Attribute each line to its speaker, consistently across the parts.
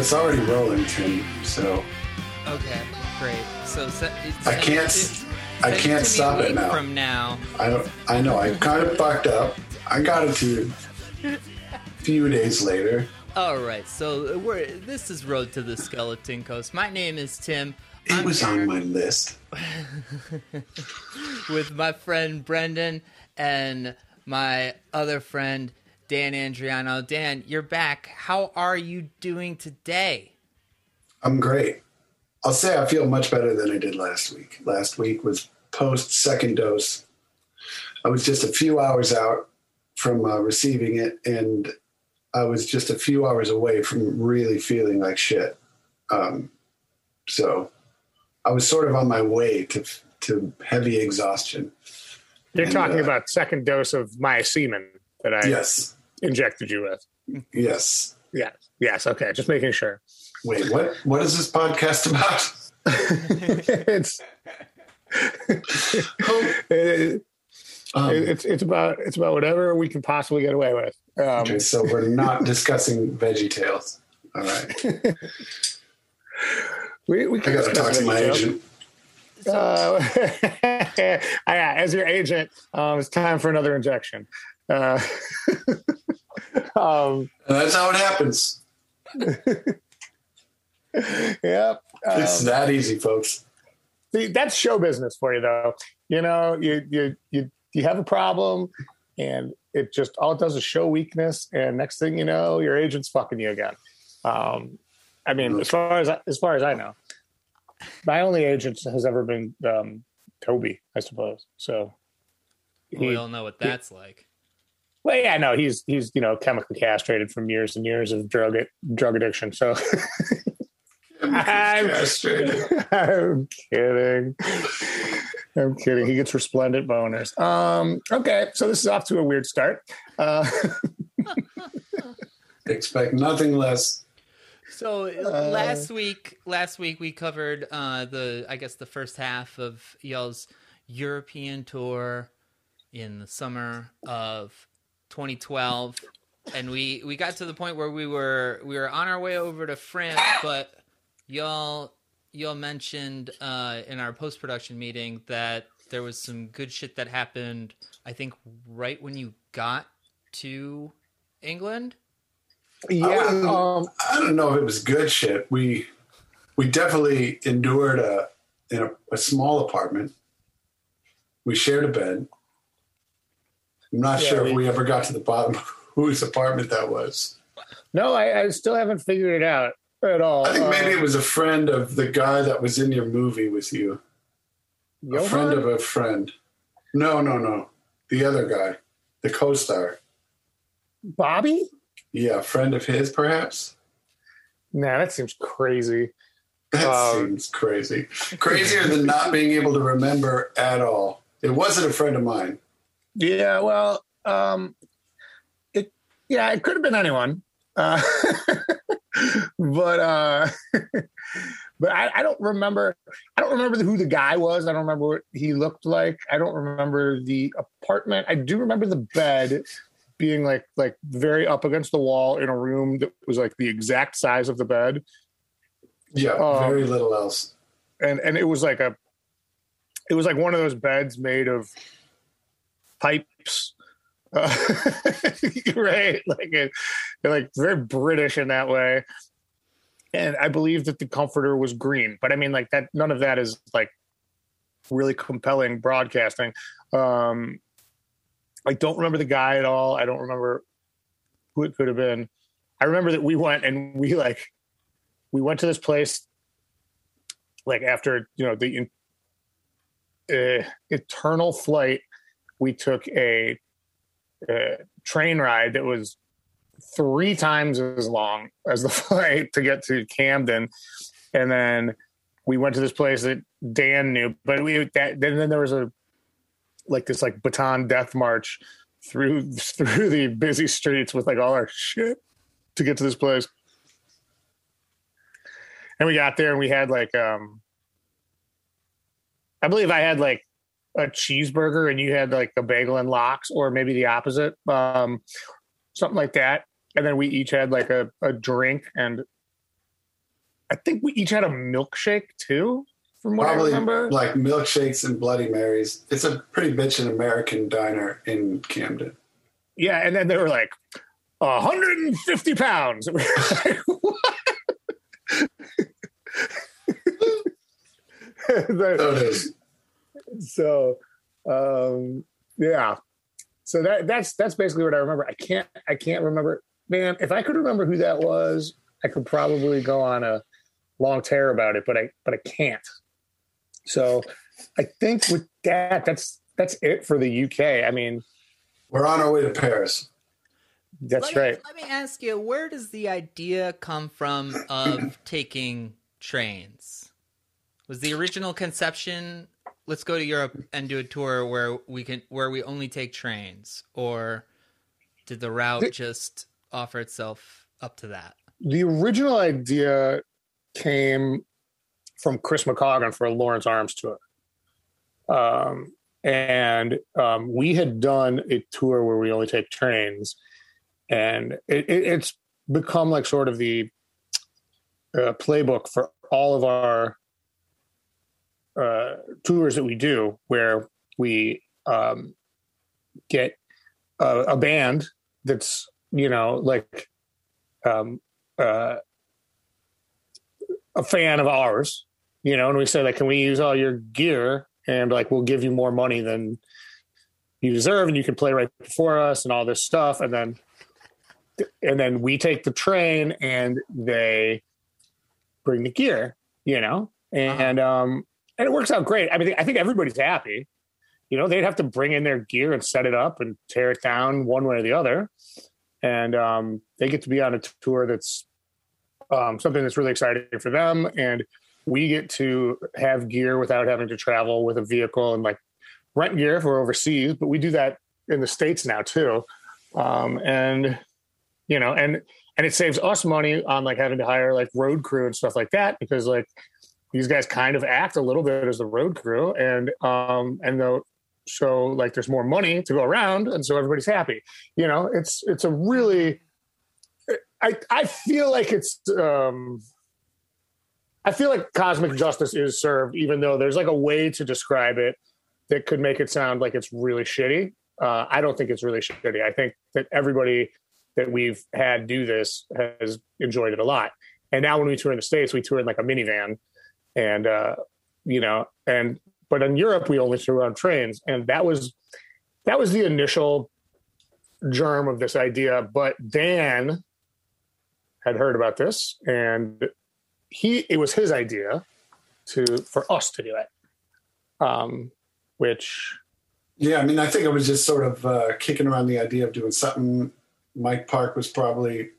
Speaker 1: It's already rolling, Tim. So
Speaker 2: Okay, great. So se-
Speaker 1: I can't.
Speaker 2: it to-
Speaker 1: s- I
Speaker 2: it
Speaker 1: can't
Speaker 2: to
Speaker 1: stop it now.
Speaker 2: From now.
Speaker 1: I don't. I know. I kind of fucked up. I got it to you a few days later.
Speaker 2: All right. So we're this is Road to the Skeleton Coast. My name is Tim.
Speaker 1: It
Speaker 2: I'm
Speaker 1: was
Speaker 2: here
Speaker 1: on my list.
Speaker 2: with my friend Brendan and my other friend Dan Andriano. Dan, you're back. How are you doing today?
Speaker 1: I'm great. I'll say I feel much better than I did last week. Last week was post second dose. I was just a few hours out from uh, receiving it, and I was just a few hours away from really feeling like shit. Um, so I was sort of on my way to to heavy exhaustion.
Speaker 3: You're
Speaker 1: And,
Speaker 3: talking
Speaker 1: uh,
Speaker 3: about second dose of myosemen that I
Speaker 1: Yes,
Speaker 3: injected you with.
Speaker 1: yes.
Speaker 3: Yes. Yes. Okay. Just making sure.
Speaker 1: Wait, what? What is this podcast about?
Speaker 3: it's it-
Speaker 1: Um,
Speaker 3: it's it's about it's about whatever we can possibly get away with. Um,
Speaker 1: okay, so we're not discussing Veggie Tales. All right,
Speaker 3: we, we
Speaker 1: I got to talk to my agent.
Speaker 3: Uh, yeah, as your agent, um, it's time for another injection. Uh, um,
Speaker 1: that's how it happens.
Speaker 3: yep.
Speaker 1: It's
Speaker 3: Um,
Speaker 1: that easy, folks.
Speaker 3: See, that's show business for you, though. You know, you you you you have a problem, and it just all it does is show weakness, and next thing you know, your agent's fucking you again. Um, I mean, as far as as far as I know, my only agent has ever been um, Toby, I suppose. So,
Speaker 2: we
Speaker 3: he,
Speaker 2: all know what that's like.
Speaker 3: Well, yeah, no, he's he's you know chemically castrated from years and years of drug drug addiction. So, I'm,
Speaker 1: Castrated.
Speaker 3: I'm kidding. I'm kidding. He gets resplendent boners. Um, okay, so this is off to a weird start. Uh,
Speaker 1: Expect nothing less.
Speaker 2: So last week, last week we covered uh, the, I guess, the first half of y'all's European tour in the summer of 2012, and we we got to the point where we were we were on our way over to France, but y'all y'all mentioned uh, in our post production meeting that there was some good shit that happened. I think right when you got to England.
Speaker 3: yeah,
Speaker 1: wouldn't-
Speaker 3: um,
Speaker 1: I don't know if it was good shit. We we definitely endured a in a, a small apartment. We shared a bed. I'm not
Speaker 3: Yeah,
Speaker 1: sure if
Speaker 3: we-
Speaker 1: we ever got to the bottom of whose apartment that was.
Speaker 3: no, I, I still haven't figured it out at all.
Speaker 1: I think
Speaker 3: Uh,
Speaker 1: maybe it was a friend of the guy that was in your movie with you. A friend of a friend. No, no, no. The other guy, the co-star.
Speaker 3: Bobby.
Speaker 1: Yeah, a friend of his, perhaps.
Speaker 3: Nah, that seems crazy.
Speaker 1: That
Speaker 3: Um,
Speaker 1: seems crazy. Crazier than not being able to remember at all. It wasn't a friend of mine.
Speaker 3: Yeah, well, um, it yeah, it could have been anyone, uh, but uh, but I, I don't remember. I don't remember who the guy was. I don't remember what he looked like. I don't remember the apartment. I do remember the bed being like like very up against the wall in a room that was like the exact size of the bed,
Speaker 1: Yeah,
Speaker 3: Um,
Speaker 1: very little else.
Speaker 3: and and it was like a it was like one of those beds made of pipes. Uh, right? Like it, like very british in that way. And i believe that the comforter was green but i mean like that none of that is like really compelling broadcasting. Um i don't remember the guy at all. I don't remember who it could have been. I remember that we went and we like we went to this place like after you know the uh, eternal flight we took a, uh train ride that was three times as long as the flight to get to camden. And then we went to this place that dan knew but we that then, then there was a like this like Bataan death march through through the busy streets with like all our shit to get to this place. And we got there and we had like um I believe I had like a cheeseburger and you had like a bagel and lox, or maybe the opposite, um, something like that. And then we each had like a, a drink and I think we each had a milkshake too, from what
Speaker 1: Probably
Speaker 3: I remember.
Speaker 1: like milkshakes and Bloody Marys. It's a pretty bitchin' American diner in Camden.
Speaker 3: yeah, and then they were like, 150 pounds. We were like, what? The-
Speaker 1: So it is.
Speaker 3: So um yeah. So that that's that's basically what i remember. I can't i can't remember. Man if i could remember who that was i could probably go on a long tear about it but i but i can't. So i think with that that's that's it for the uk i mean
Speaker 1: We're on our way to Paris.
Speaker 3: that's
Speaker 2: let me,
Speaker 3: right.
Speaker 2: Let me ask you, where does the idea come from of taking trains? Was the original conception let's go to Europe and do a tour where we can where we only take trains, or did the route just offer itself up to that?
Speaker 3: the original idea came from Chris McCaughan for a Lawrence Arms tour. Um, and um, we had done a tour where we only take trains, and it, it, it's become like sort of the uh, playbook for all of our uh, tours that we do, where we um, get a, a band that's you know like um, uh, a fan of ours, you know, and we say like, can we use all your gear? And like, we'll give you more money than you deserve, and you can play right before us, and all this stuff. And then, and then we take the train, and they bring the gear, you know, and um, and it works out great. I mean, I think everybody's happy. You know, they'd have to bring in their gear and set it up and tear it down one way or the other and um, they get to be on a tour that's um, something that's really exciting for them and we get to have gear without having to travel with a vehicle and like rent gear if we're overseas but we do that in the states now too um, and you know and and it saves us money on like having to hire like road crew and stuff like that because like these guys kind of act a little bit as the road crew and um and the so like there's more money to go around and so everybody's happy. You know it's it's a really i i feel like it's um i feel like cosmic justice is served even though there's like a way to describe it that could make it sound like it's really shitty. Uh i don't think it's really shitty. I think that everybody that we've had do this has enjoyed it a lot. And now when we tour in the states we tour in like a minivan and uh you know and but in Europe we only tour on trains, and that was that was the initial germ of this idea. But Dan had heard about this, and he it was his idea to for us to do it, um, which
Speaker 1: Yeah, I mean, I think I was just sort of uh, kicking around the idea of doing something. Mike Park was probably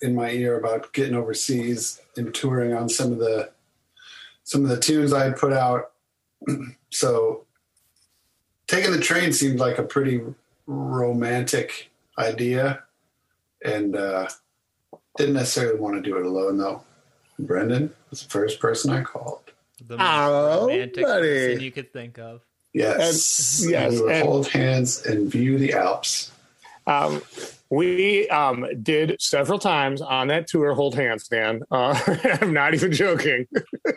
Speaker 1: in my ear about getting overseas and touring on some of the some of the tunes I had put out. so taking the train seemed like a pretty romantic idea, and uh, didn't necessarily want to do it alone though. Brendan was the first person I called.
Speaker 2: The
Speaker 3: Oh,
Speaker 2: most romantic
Speaker 3: buddy.
Speaker 2: person you could think of.
Speaker 1: Yes,
Speaker 3: And- yes,
Speaker 1: we would
Speaker 3: and-
Speaker 1: hold hands and view the Alps.
Speaker 3: Um, we um, did several times on that tour hold hands, Dan. Uh, I'm not even joking.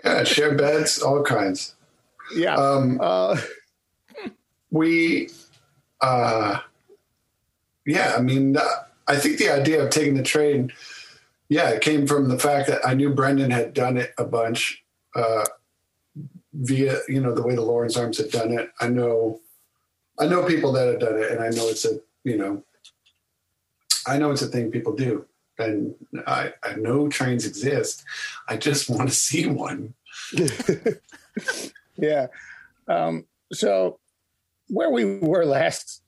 Speaker 1: Yeah, share beds, all kinds.
Speaker 3: yeah.
Speaker 1: Um,
Speaker 3: Uh,
Speaker 1: we, uh, yeah, I mean, uh, I think the idea of taking the train, yeah, it came from the fact that I knew Brendan had done it a bunch uh, via, you know, the way the Lawrence Arms had done it. I know, I know people that have done it, and I know it's a, you know, I know it's a thing people do, and I, I know trains exist. I just want to see one.
Speaker 3: yeah. Um, so where we were last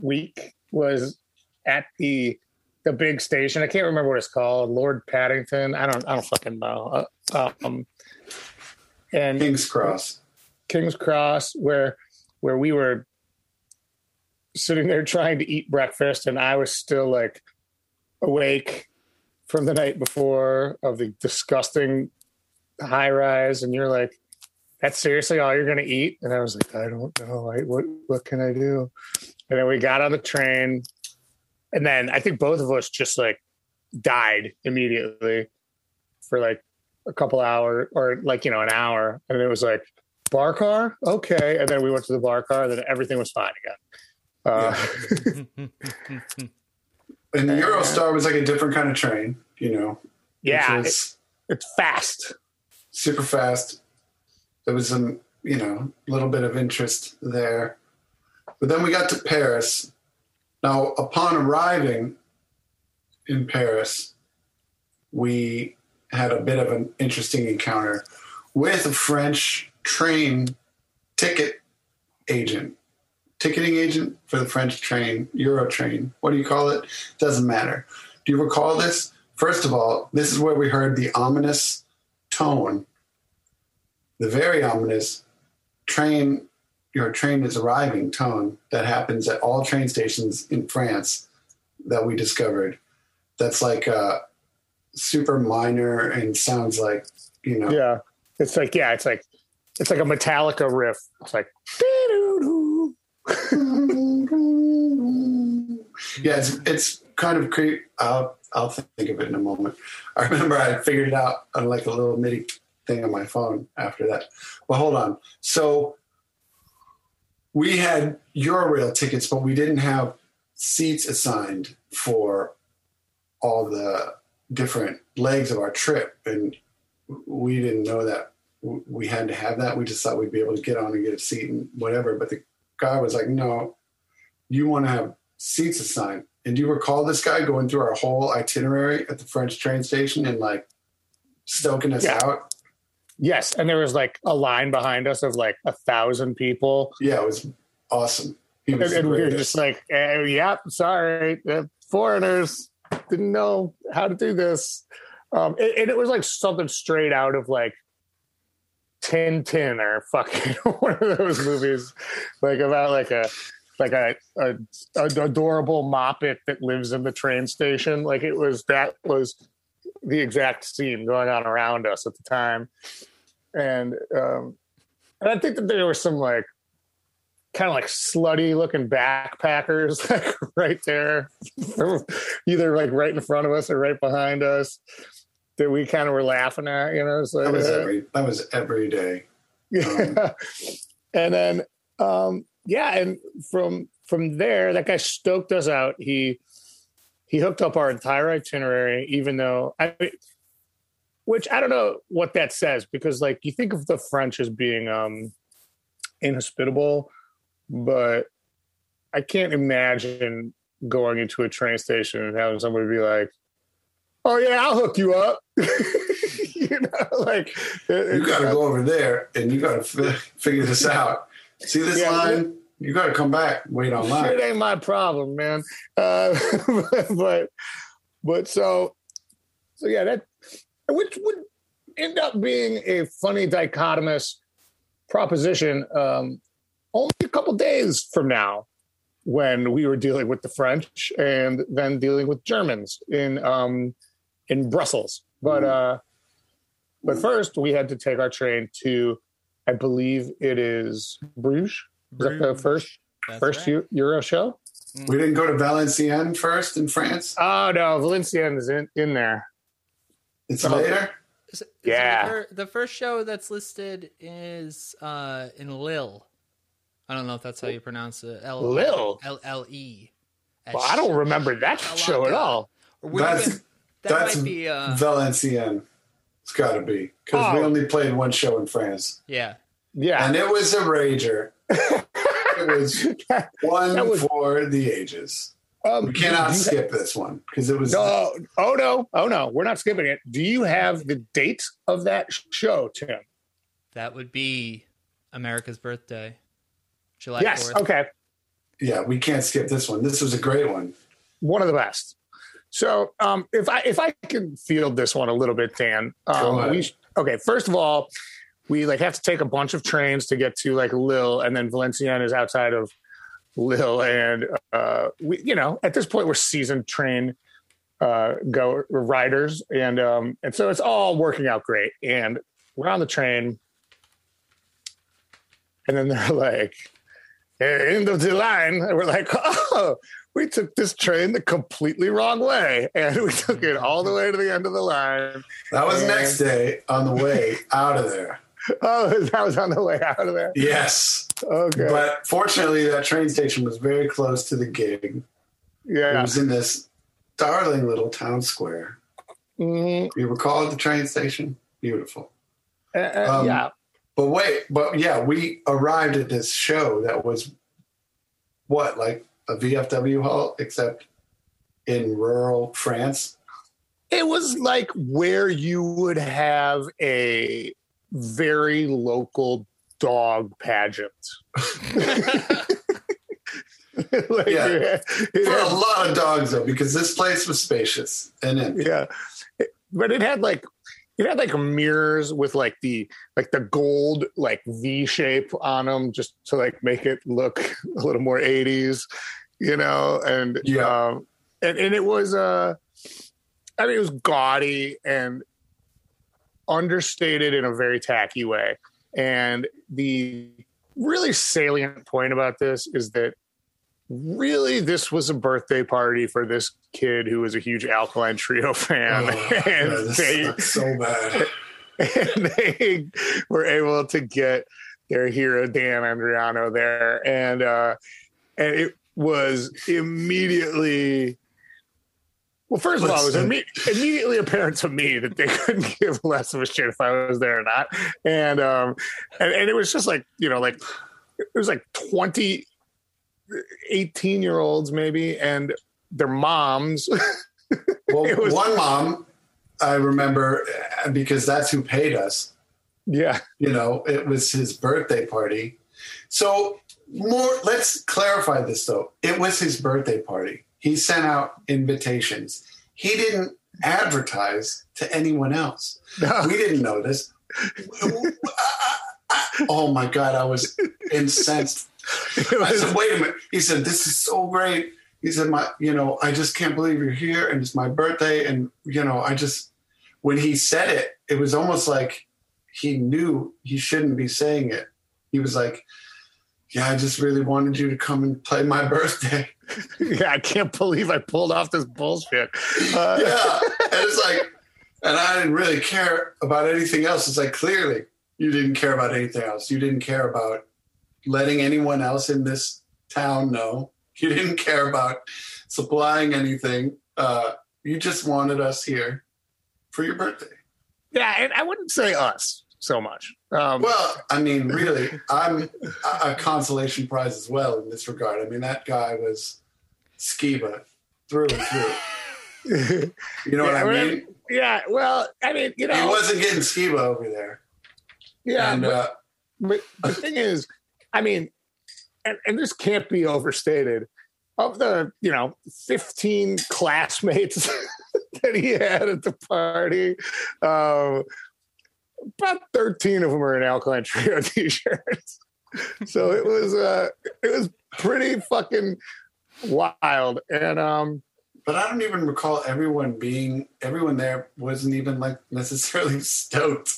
Speaker 3: week was at the the big station. I can't remember what it's called. Lord Paddington. I don't. I don't fucking know. Uh, um, and
Speaker 1: King's Cross.
Speaker 3: King's Cross, where where we were sitting there trying to eat breakfast, and I was still like awake from the night before of the disgusting high rise, and you're like, "That's seriously all you're gonna eat?" And I was like, "I don't know. I, what what can I do?" And then we got on the train, and then I think both of us just like died immediately. for like a couple hours or like you know an hour, and it was like bar car, okay, and then we went to the bar car, and then everything was fine again. Uh,
Speaker 1: And Eurostar was like a different kind of train, you know.
Speaker 3: yeah, it, it's fast.
Speaker 1: super fast. There was some, you know, little bit of interest there. But then we got to Paris. Now, upon arriving in Paris, we had a bit of an interesting encounter with a French train ticket agent, ticketing agent for the French train, Euro train. What do you call it? Doesn't matter. Do you recall this? First of all, this is where we heard the ominous tone, the very ominous train, your train is arriving tone that happens at all train stations in France that we discovered. That's like uh, super minor and sounds like, you know,
Speaker 3: Yeah, it's like yeah, it's like it's like a Metallica riff. It's like.
Speaker 1: Yeah, it's it's kind of creep. I'll I'll think of it in a moment. I remember I figured it out on like a little MIDI thing on my phone after that. Well, hold on. So we had Eurorail tickets, but we didn't have seats assigned for all the different legs of our trip, and we didn't know that we had to have that. We just thought we'd be able to get on and get a seat and whatever. But the guy was like, "No, you want to have seats assigned." And do you recall this guy going through our whole itinerary at the French train station and like stoking us
Speaker 3: Yeah.
Speaker 1: out?
Speaker 3: Yes, and there was like a line behind us of like a thousand people,
Speaker 1: Yeah, it was awesome.
Speaker 3: And,
Speaker 1: was
Speaker 3: and we were just like, eh, "Yeah, sorry, uh, foreigners didn't know how to do this," um, and, and it was like something straight out of like Tintin or fucking one of those movies, like about like a like a, a, a adorable moppet that lives in the train station. Like it was that was the exact scene going on around us at the time, and um, and I think that there were some like kind of like slutty looking backpackers like right there, either like right in front of us or right behind us. That we kind of were laughing at, you know. So
Speaker 1: that was every that was every day.
Speaker 3: yeah. and then um yeah, and from from there, that guy stoked us out. He he hooked up our entire itinerary, even though I which I don't know what that says because like you think of the French as being um inhospitable, but I can't imagine going into a train station and having somebody be like, "Oh yeah, I'll hook you up." you know, like
Speaker 1: You got to go over there and you got to f- figure this out. See this
Speaker 3: Yeah,
Speaker 1: line? You got to come back. Wait
Speaker 3: Shit
Speaker 1: It
Speaker 3: ain't my problem, man. Uh, but but so so yeah, that which would end up being a funny dichotomous proposition. Um, only a couple days from now, when we were dealing with the French and then dealing with Germans in um, in Brussels. But uh, but first, we had to take our train to, I believe it is Bruges. Is that the first
Speaker 2: That's
Speaker 3: first
Speaker 2: right.
Speaker 3: Euro show?
Speaker 1: We didn't go to Valenciennes first in France.
Speaker 3: Oh no, Valenciennes is in, in there.
Speaker 1: It's
Speaker 3: Oh.
Speaker 1: later.
Speaker 2: So- so
Speaker 3: Yeah.
Speaker 2: the, first show that's listed is uh, in Lille. I don't know if that's how you pronounce it. L-
Speaker 3: Lille?
Speaker 2: L L E.
Speaker 3: Well, I don't remember that show at all.
Speaker 2: Or would it
Speaker 1: That's
Speaker 2: been- that
Speaker 1: that's
Speaker 2: might be. Uh,
Speaker 1: Valenciennes. It's got to be because we
Speaker 3: Oh.
Speaker 1: only played one show in France,
Speaker 2: yeah.
Speaker 3: Yeah,
Speaker 1: and it was a rager. it was one
Speaker 3: was-
Speaker 1: for the ages.
Speaker 3: um,
Speaker 1: We cannot
Speaker 3: you-
Speaker 1: skip this one because it was
Speaker 3: No, oh no, oh no, we're not skipping it. Do you have the date of that show, Tim?
Speaker 2: That would be America's birthday, July
Speaker 3: yes.
Speaker 2: 4th.
Speaker 3: Okay,
Speaker 1: yeah. We can't skip this one. This was a great one.
Speaker 3: one of the best. So, um, if I if I can field this one a little bit, Dan, um, we sh- okay. First of all, we like have to take a bunch of trains to get to like Lille, and then Valenciennes is outside of Lille, and uh, we you know at this point we're seasoned train uh, go riders, and um, and so it's all working out great, and we're on the train, and then they're like, end of the line. And we're like, oh, we took this train the completely wrong way. And we took it all the way to the end of the line.
Speaker 1: That was
Speaker 3: And-
Speaker 1: next day on the way out of there.
Speaker 3: Oh, that was on the way out of there.
Speaker 1: Yes.
Speaker 3: Okay.
Speaker 1: But fortunately, that train station was very close to the gig.
Speaker 3: Yeah.
Speaker 1: It was in this darling little town square.
Speaker 3: Mhm.
Speaker 1: You recall the train station? Beautiful.
Speaker 3: Uh, uh,
Speaker 1: Um,
Speaker 3: yeah.
Speaker 1: But wait, but yeah, we arrived at this show that was what, like a VFW hall, except in rural France.
Speaker 3: It was like where you would have a very local dog pageant. like,
Speaker 1: Yeah. For a lot of dogs, though, because this place was spacious and empty.
Speaker 3: yeah but it had like it had like mirrors with like the like the gold like v shape on them just to like make it look a little more 80s you know and
Speaker 1: Yeah.
Speaker 3: um and, and it was uh i mean it was gaudy and understated in a very tacky way and the really salient point about this is that really this was a birthday party for this kid who was a huge alkaline trio fan.
Speaker 1: Oh,
Speaker 3: and, they,
Speaker 1: so bad.
Speaker 3: and they were able to get their hero Dan Andriano there. And uh and it was immediately well first of all it was imme- immediately apparent to me that they couldn't give less of a shit if I was there or not. And um and, and it was just like you know like it was like 20 18 year olds maybe and their moms
Speaker 1: Well,
Speaker 3: was-
Speaker 1: one mom, I remember because that's who paid us.
Speaker 3: yeah
Speaker 1: You know, it was his birthday party. So, more, let's clarify this though. It was his birthday party. He sent out invitations. He didn't advertise to anyone else. We didn't know this. oh my God, I was incensed. I said, wait a minute. He said, this is so great. He said, my, you know, I just can't believe you're here and it's my birthday. And, you know, I just, when he said it, it was almost like he knew he shouldn't be saying it. He was like, yeah, I just really wanted you to come and play my birthday.
Speaker 3: yeah, I can't believe I pulled off this bullshit. Uh,
Speaker 1: yeah. And it's like, and I didn't really care about anything else. It's like, clearly you didn't care about anything else. You didn't care about letting anyone else in this town know. You didn't care about supplying anything. Uh, you just wanted us here for your birthday.
Speaker 3: yeah, and I wouldn't say us so much. Um,
Speaker 1: Well, I mean, really, I'm a, consolation prize as well in this regard. I mean, that guy was skiba through and through. You know
Speaker 3: Yeah,
Speaker 1: what I mean?
Speaker 3: yeah, well, I mean, you know, He
Speaker 1: wasn't getting skiba over there.
Speaker 3: Yeah,
Speaker 1: and
Speaker 3: but,
Speaker 1: uh,
Speaker 3: but the thing is, I mean, and, and this can't be overstated. Of the, you know, 15 classmates that he had at the party, um, about 13 of them are in Alkaline Trio t-shirts. So it was, uh, it was pretty fucking wild. And, um,
Speaker 1: But I don't even recall everyone being everyone there wasn't even like necessarily stoked.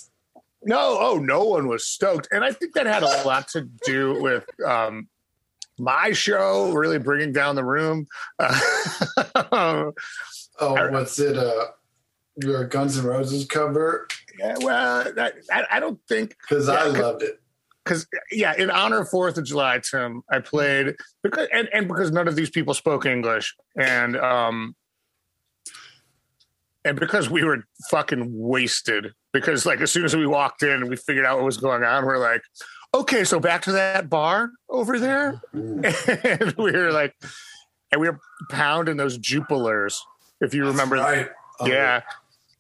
Speaker 3: No, oh, no one was stoked, and I think that had a lot to do with um, my show really bringing down the room. Uh,
Speaker 1: Oh,
Speaker 3: I-
Speaker 1: what's it? Uh, your Guns N' Roses cover
Speaker 3: yeah, well, I, I I don't think
Speaker 1: because I
Speaker 3: Yeah, 'cause-
Speaker 1: loved it.
Speaker 3: because yeah, in honor of Fourth of July, Tim, I played because and, and because none of these people spoke English, and um, and because we were fucking wasted. Because like as soon as we walked in and we figured out what was going on, we're like, okay, so back to that bar over there,
Speaker 1: Mm.
Speaker 3: and we were like, and we were pounding those Jupilers, if you remember.
Speaker 1: right? Oh,
Speaker 3: Yeah.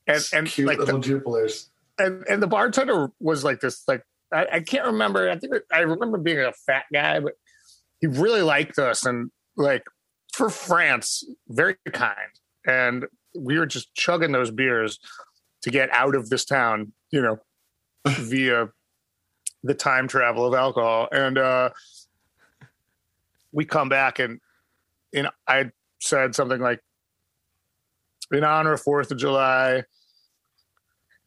Speaker 3: And and
Speaker 1: cute
Speaker 3: like the,
Speaker 1: little Jupilers.
Speaker 3: and and the bartender was like this like I, I can't remember i think i remember being a fat guy but he really liked us and like for france very kind and we were just chugging those beers to get out of this town you know via the time travel of alcohol and uh we come back and know i said something like in honor of fourth of july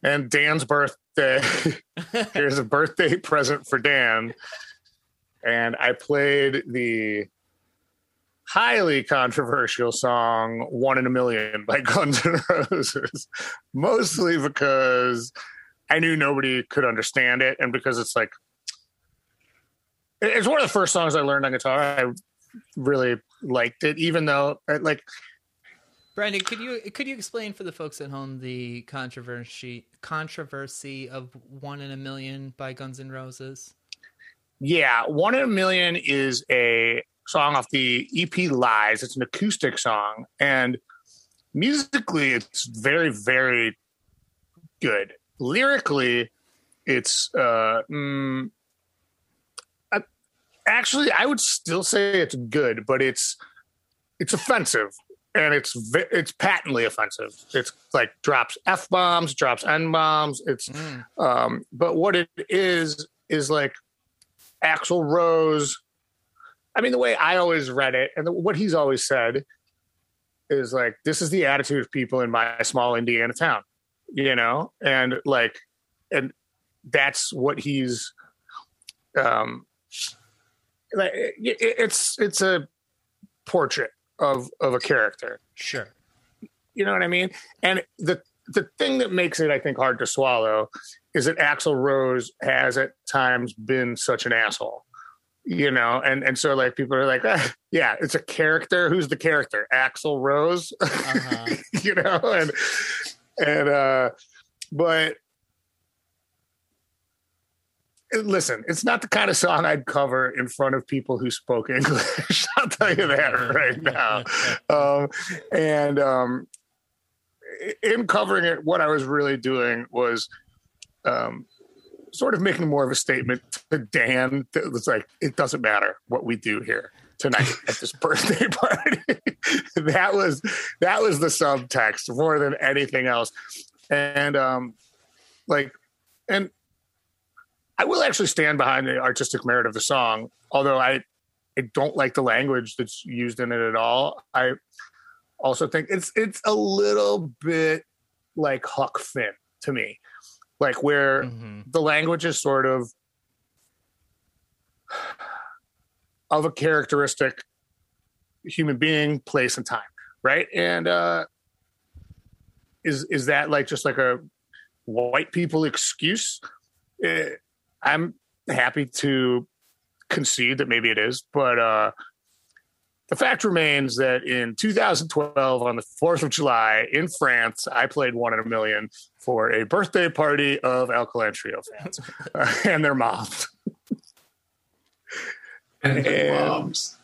Speaker 3: and dan's birthday here's a birthday present for Dan. and I played the highly controversial song One in a Million by Guns N' Roses, mostly because I knew nobody could understand it and because it's like, it's one of the first songs I learned on guitar. I really liked it, even though, uh, like,
Speaker 2: Brandon, could you could you explain for the folks at home the controversy controversy of "One in a Million by Guns N' Roses?
Speaker 3: Yeah, "One in a Million is a song off the EP Lies. It's an acoustic song, and musically, it's very very good. Lyrically, it's uh, mm, I, actually I would still say it's good, but it's it's offensive and it's it's patently offensive. It's like drops f bombs, drops n bombs. It's mm. um, but what it is is like Axl Rose. I mean, the way I always read it, and the, what he's always said is like, "This is the attitude of people in my small Indiana town," you know, and like, and that's what he's. Um, like it, it's it's a portrait of of a character.
Speaker 2: Sure.
Speaker 3: You know what I mean? And the the thing that makes it, I think, hard to swallow is that Axl Rose has at times been such an asshole. You know, and and so like people are like, ah, yeah, it's a character. Who's the character? Axl Rose. Uh-huh. you know, and and uh, but listen, it's not the kind of song I'd cover in front of people who spoke English. I'll tell you that right now. Um, and um, in covering it, what I was really doing was um, sort of making more of a statement to Dan. That was like, it doesn't matter what we do here tonight at this birthday party. that was that was the subtext more than anything else. And um, like, and I will actually stand behind the artistic merit of the song, although I I don't like the language that's used in it at all. I also think it's it's a little bit like Huck Finn to me, like where mm-hmm. the language is sort of of a characteristic human being, place, and time, right? And uh, is is that like just like a white people excuse? Eh, I'm happy to concede that maybe it is, but uh, the fact remains that in 2012, on the 4th of July in France, I played one in a million for a birthday party of Alkaline Trio fans uh, and their moms.
Speaker 1: and their and, moms.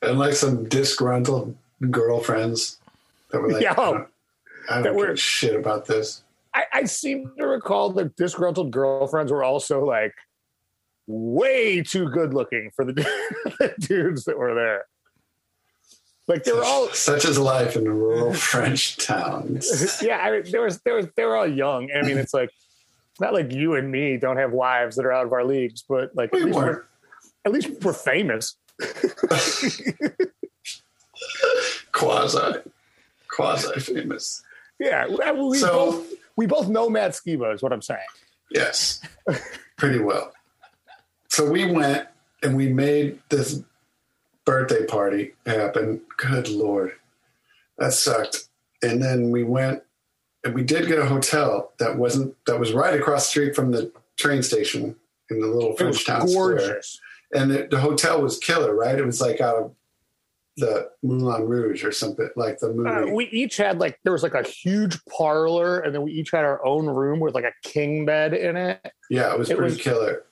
Speaker 1: and like some disgruntled girlfriends that were like, yeah, I don't, I don't give shit about this.
Speaker 3: I, I seem to recall that disgruntled girlfriends were also like way too good looking for the, the dudes that were there. Like they were all
Speaker 1: such as life in a rural French towns.
Speaker 3: yeah, I mean, there was there was they were all young. I mean, it's like it's not like you and me don't have wives that are out of our leagues, but like
Speaker 1: we at, least we're,
Speaker 3: at least we're famous.
Speaker 1: quasi, quasi famous.
Speaker 3: Yeah, we so, both we both know Matt Skiba is what I'm saying.
Speaker 1: Yes, pretty well. So we went and we made this birthday party happen. Good lord, that sucked. And then we went and we did get a hotel that wasn't that was right across the street from the train station in the little French town gorgeous. square. And the, the hotel was killer, right? It was like out of the Moulin Rouge or something like the uh, movie.
Speaker 3: Uh, we each had like there was like a huge parlor, and then we each had our own room with like a king bed in it.
Speaker 1: Yeah, it was it pretty was, killer.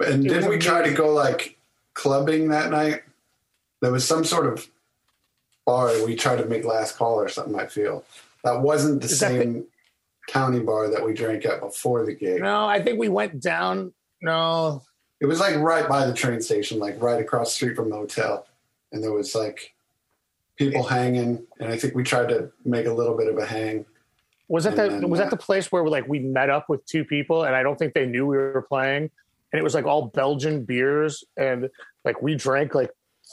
Speaker 1: And it didn't we try to go like clubbing that night? There was some sort of bar we tried to make last call or something. I feel that wasn't the same the, county bar that we drank at before the gig.
Speaker 3: No, I think we went down. No,
Speaker 1: it was like right by the train station, like right across the street from the hotel and there was like people hanging, and I think we tried to make a little bit of a hang.
Speaker 3: Was that the then, was that the place where like we met up with two people, and I don't think they knew we were playing, and it was like all Belgian beers, and like we drank like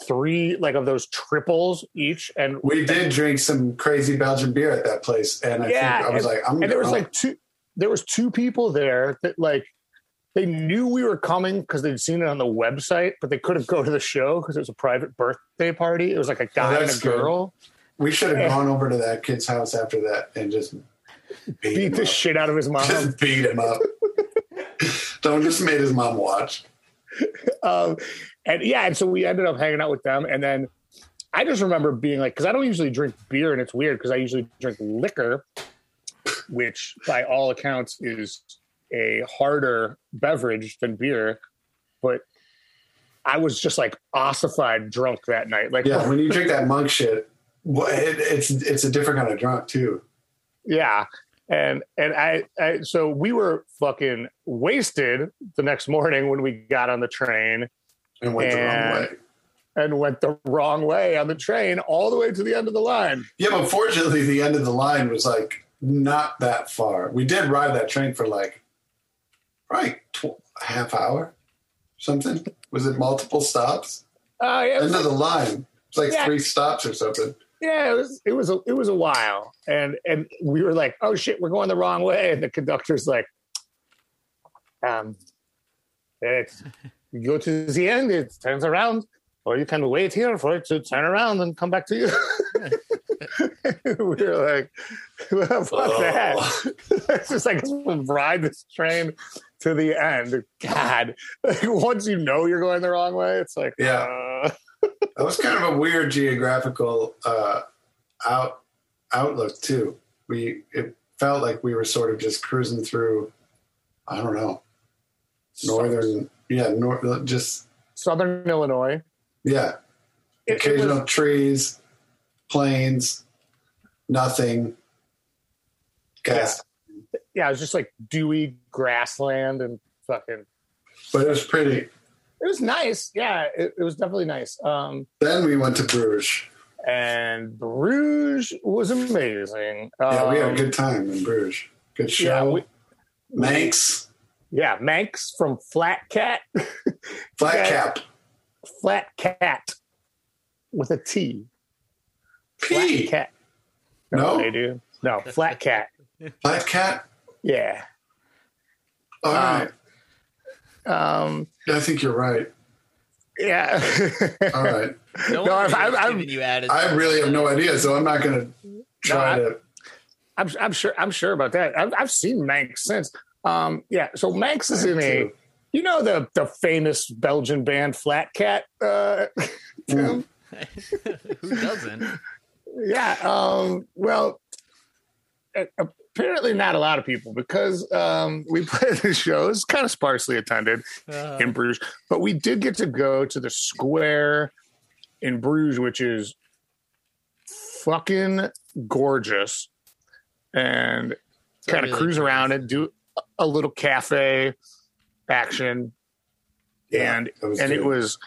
Speaker 3: three like of those triples each, and
Speaker 1: we did drink some crazy Belgian beer at that place, and I yeah, think I was
Speaker 3: and,
Speaker 1: like, I'm
Speaker 3: and there was like two there was two people there that like they knew we were coming because they'd seen it on the website, but they couldn't go to the show because it was a private birthday party. It was like a guy and a
Speaker 1: that's good.
Speaker 3: girl.
Speaker 1: We should have gone over to that kid's house after that and just beat,
Speaker 3: Beat the shit out of his mom.
Speaker 1: Just beat him up. Don't just made his mom watch.
Speaker 3: um, and yeah, and so we ended up hanging out with them, and then I just remember being like, because I don't usually drink beer, and it's weird because I usually drink liquor, which by all accounts is a harder beverage than beer, but I was just like ossified drunk that night. Like,
Speaker 1: Yeah, when you drink that monk shit, it, it's it's a different kind of drunk too.
Speaker 3: yeah. And and I, I so we were fucking wasted the next morning when we got on the train
Speaker 1: And went the wrong way.
Speaker 3: and went the wrong way on the train all the way to the end of the line.
Speaker 1: Yeah, but fortunately, the end of the line was like not that far. We did ride that train for like, right, tw- a half hour, something. Was it multiple stops?
Speaker 3: Uh, oh yeah,
Speaker 1: End of the line. It's like
Speaker 3: Yeah.
Speaker 1: three stops or something.
Speaker 3: Yeah, it was it was a, it was a while, and and we were like, oh shit, we're going the wrong way, and the conductor's like, um, it's, you go to the end, it turns around, or you can wait here for it to turn around and come back to you. we were like, well, fuck
Speaker 1: Oh.
Speaker 3: that. it's just like we'll ride this train to the end. God, like, once you know you're going the wrong way, it's like,
Speaker 1: Yeah.
Speaker 3: uh,
Speaker 1: That was kind of a weird geographical uh, out outlook too. We it felt like we were sort of just cruising through. I don't know, northern. Yeah, north. Just
Speaker 3: Southern Illinois.
Speaker 1: yeah,
Speaker 3: It- it
Speaker 1: occasional
Speaker 3: was-
Speaker 1: trees, plains, nothing. Gas,
Speaker 3: yeah, it was just like dewy grassland and fucking.
Speaker 1: but it was pretty.
Speaker 3: It was nice. Yeah, it, it was definitely nice. Um,
Speaker 1: Then we went to Bruges.
Speaker 3: and Bruges was amazing.
Speaker 1: Yeah, we had a
Speaker 3: Um,
Speaker 1: good time in Bruges. Good show.
Speaker 3: Yeah, we-
Speaker 1: Manx,
Speaker 3: yeah, Manx from Flat Cat,
Speaker 1: flat cap,
Speaker 3: Flat Cat with a T. Flat Cat.
Speaker 1: No?
Speaker 3: they do. No, Flat Cat.
Speaker 1: flat cat.
Speaker 3: Yeah.
Speaker 1: All right,
Speaker 3: Um,
Speaker 1: I think you're right.
Speaker 3: yeah.
Speaker 1: All right.
Speaker 2: No,
Speaker 3: No,
Speaker 2: one
Speaker 3: I'm-
Speaker 2: really
Speaker 3: I'm-
Speaker 2: giving you attitude.
Speaker 1: I really have no idea, so I'm not going to try
Speaker 3: No, I-
Speaker 1: to.
Speaker 3: I'm, I'm sure. I'm sure about that. I've, I've seen Manx since. Um, yeah. So Manx is in a, you know, the the famous Belgian band Flat Cat. Uh,
Speaker 2: Who doesn't?
Speaker 3: yeah. Um, well, a- apparently not a lot of people because um, we played the show. It's kind of sparsely attended
Speaker 2: Uh,
Speaker 3: in Bruges, but we did get to go to the square in Bruges, which is fucking gorgeous, and
Speaker 2: it's a
Speaker 3: kind of
Speaker 2: really
Speaker 3: cruise
Speaker 2: nice-
Speaker 3: around and do a little cafe action
Speaker 1: Yeah,
Speaker 3: and
Speaker 1: that was
Speaker 3: and it was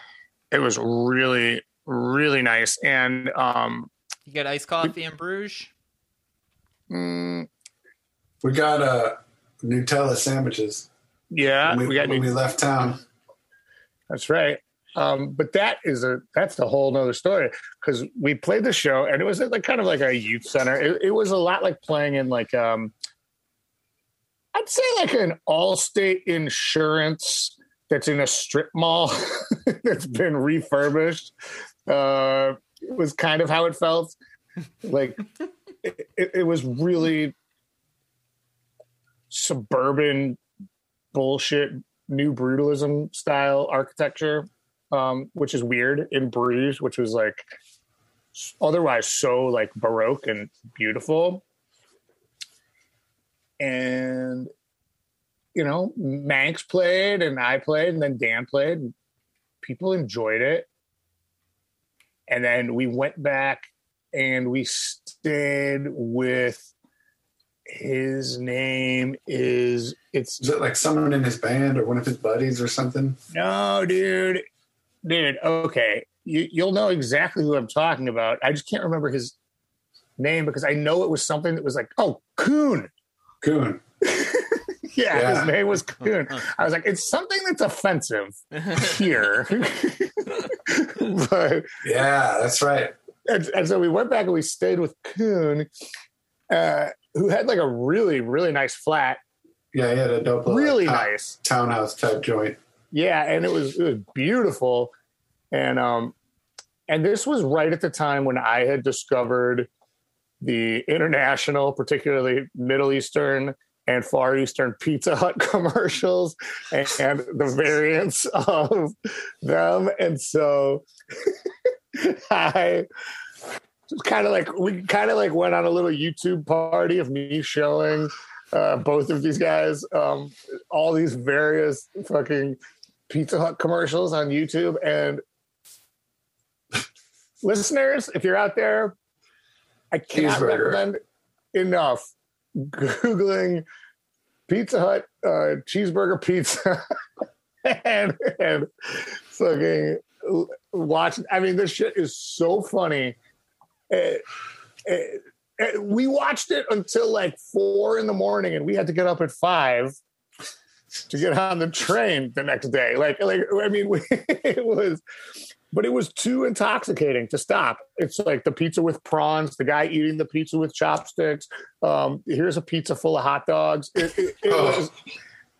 Speaker 3: it was really really nice and um
Speaker 2: You got iced coffee in Bruges?
Speaker 3: mm,
Speaker 1: We got uh, Nutella sandwiches.
Speaker 3: Yeah
Speaker 1: when, we,
Speaker 3: we got
Speaker 1: when we left town.
Speaker 3: that's right. Um but that is a that's the whole nother story because we played the show and it was at like kind of like a youth center. It, it was a lot like playing in like um i'd say like an Allstate insurance that's in a strip mall that's been refurbished. Uh it was kind of how it felt. Like it, it was really suburban bullshit new brutalism style architecture um which is weird in bruges which was like otherwise so like baroque and beautiful. And you know manx played and i played and then dan played and people enjoyed it. And then we went back and we stayed with his name is it's
Speaker 1: Is it like someone in his band or one of his buddies or something?
Speaker 3: no dude dude okay you, you'll know exactly who i'm talking about i just can't remember his name because i know it was something that was like oh coon
Speaker 1: Coon.
Speaker 3: yeah,
Speaker 1: Yeah.
Speaker 3: his name was coon i was like it's something that's offensive here but
Speaker 1: Yeah, that's right.
Speaker 3: and, and so we went back and we stayed with Coon, uh, who had like a really, really nice flat.
Speaker 1: Yeah, he had a dope
Speaker 3: really
Speaker 1: like,
Speaker 3: nice.
Speaker 1: townhouse type joint.
Speaker 3: Yeah, and it was it was beautiful, and um, and this was right at the time when I had discovered the international, particularly Middle Eastern and Far Eastern Pizza Hut commercials and, and the variants of them, and so I kind of like we kind of like went on a little YouTube party of me showing uh, both of these guys um, all these various fucking Pizza Hut commercials on YouTube. And listeners, if you're out there, I cannot
Speaker 1: Cheeseburger.
Speaker 3: recommend enough googling Pizza Hut uh, cheeseburger pizza and and fucking watch. I mean, this shit is so funny. Uh, uh, uh, we watched it until like four in the morning, and we had to get up at five to get on the train the next day. Like, like I mean, we, it was, but it was too intoxicating to stop. It's like the pizza with prawns, the guy eating the pizza with chopsticks. Um, here's a pizza full of hot dogs. It, it, it
Speaker 1: Oh.
Speaker 3: was,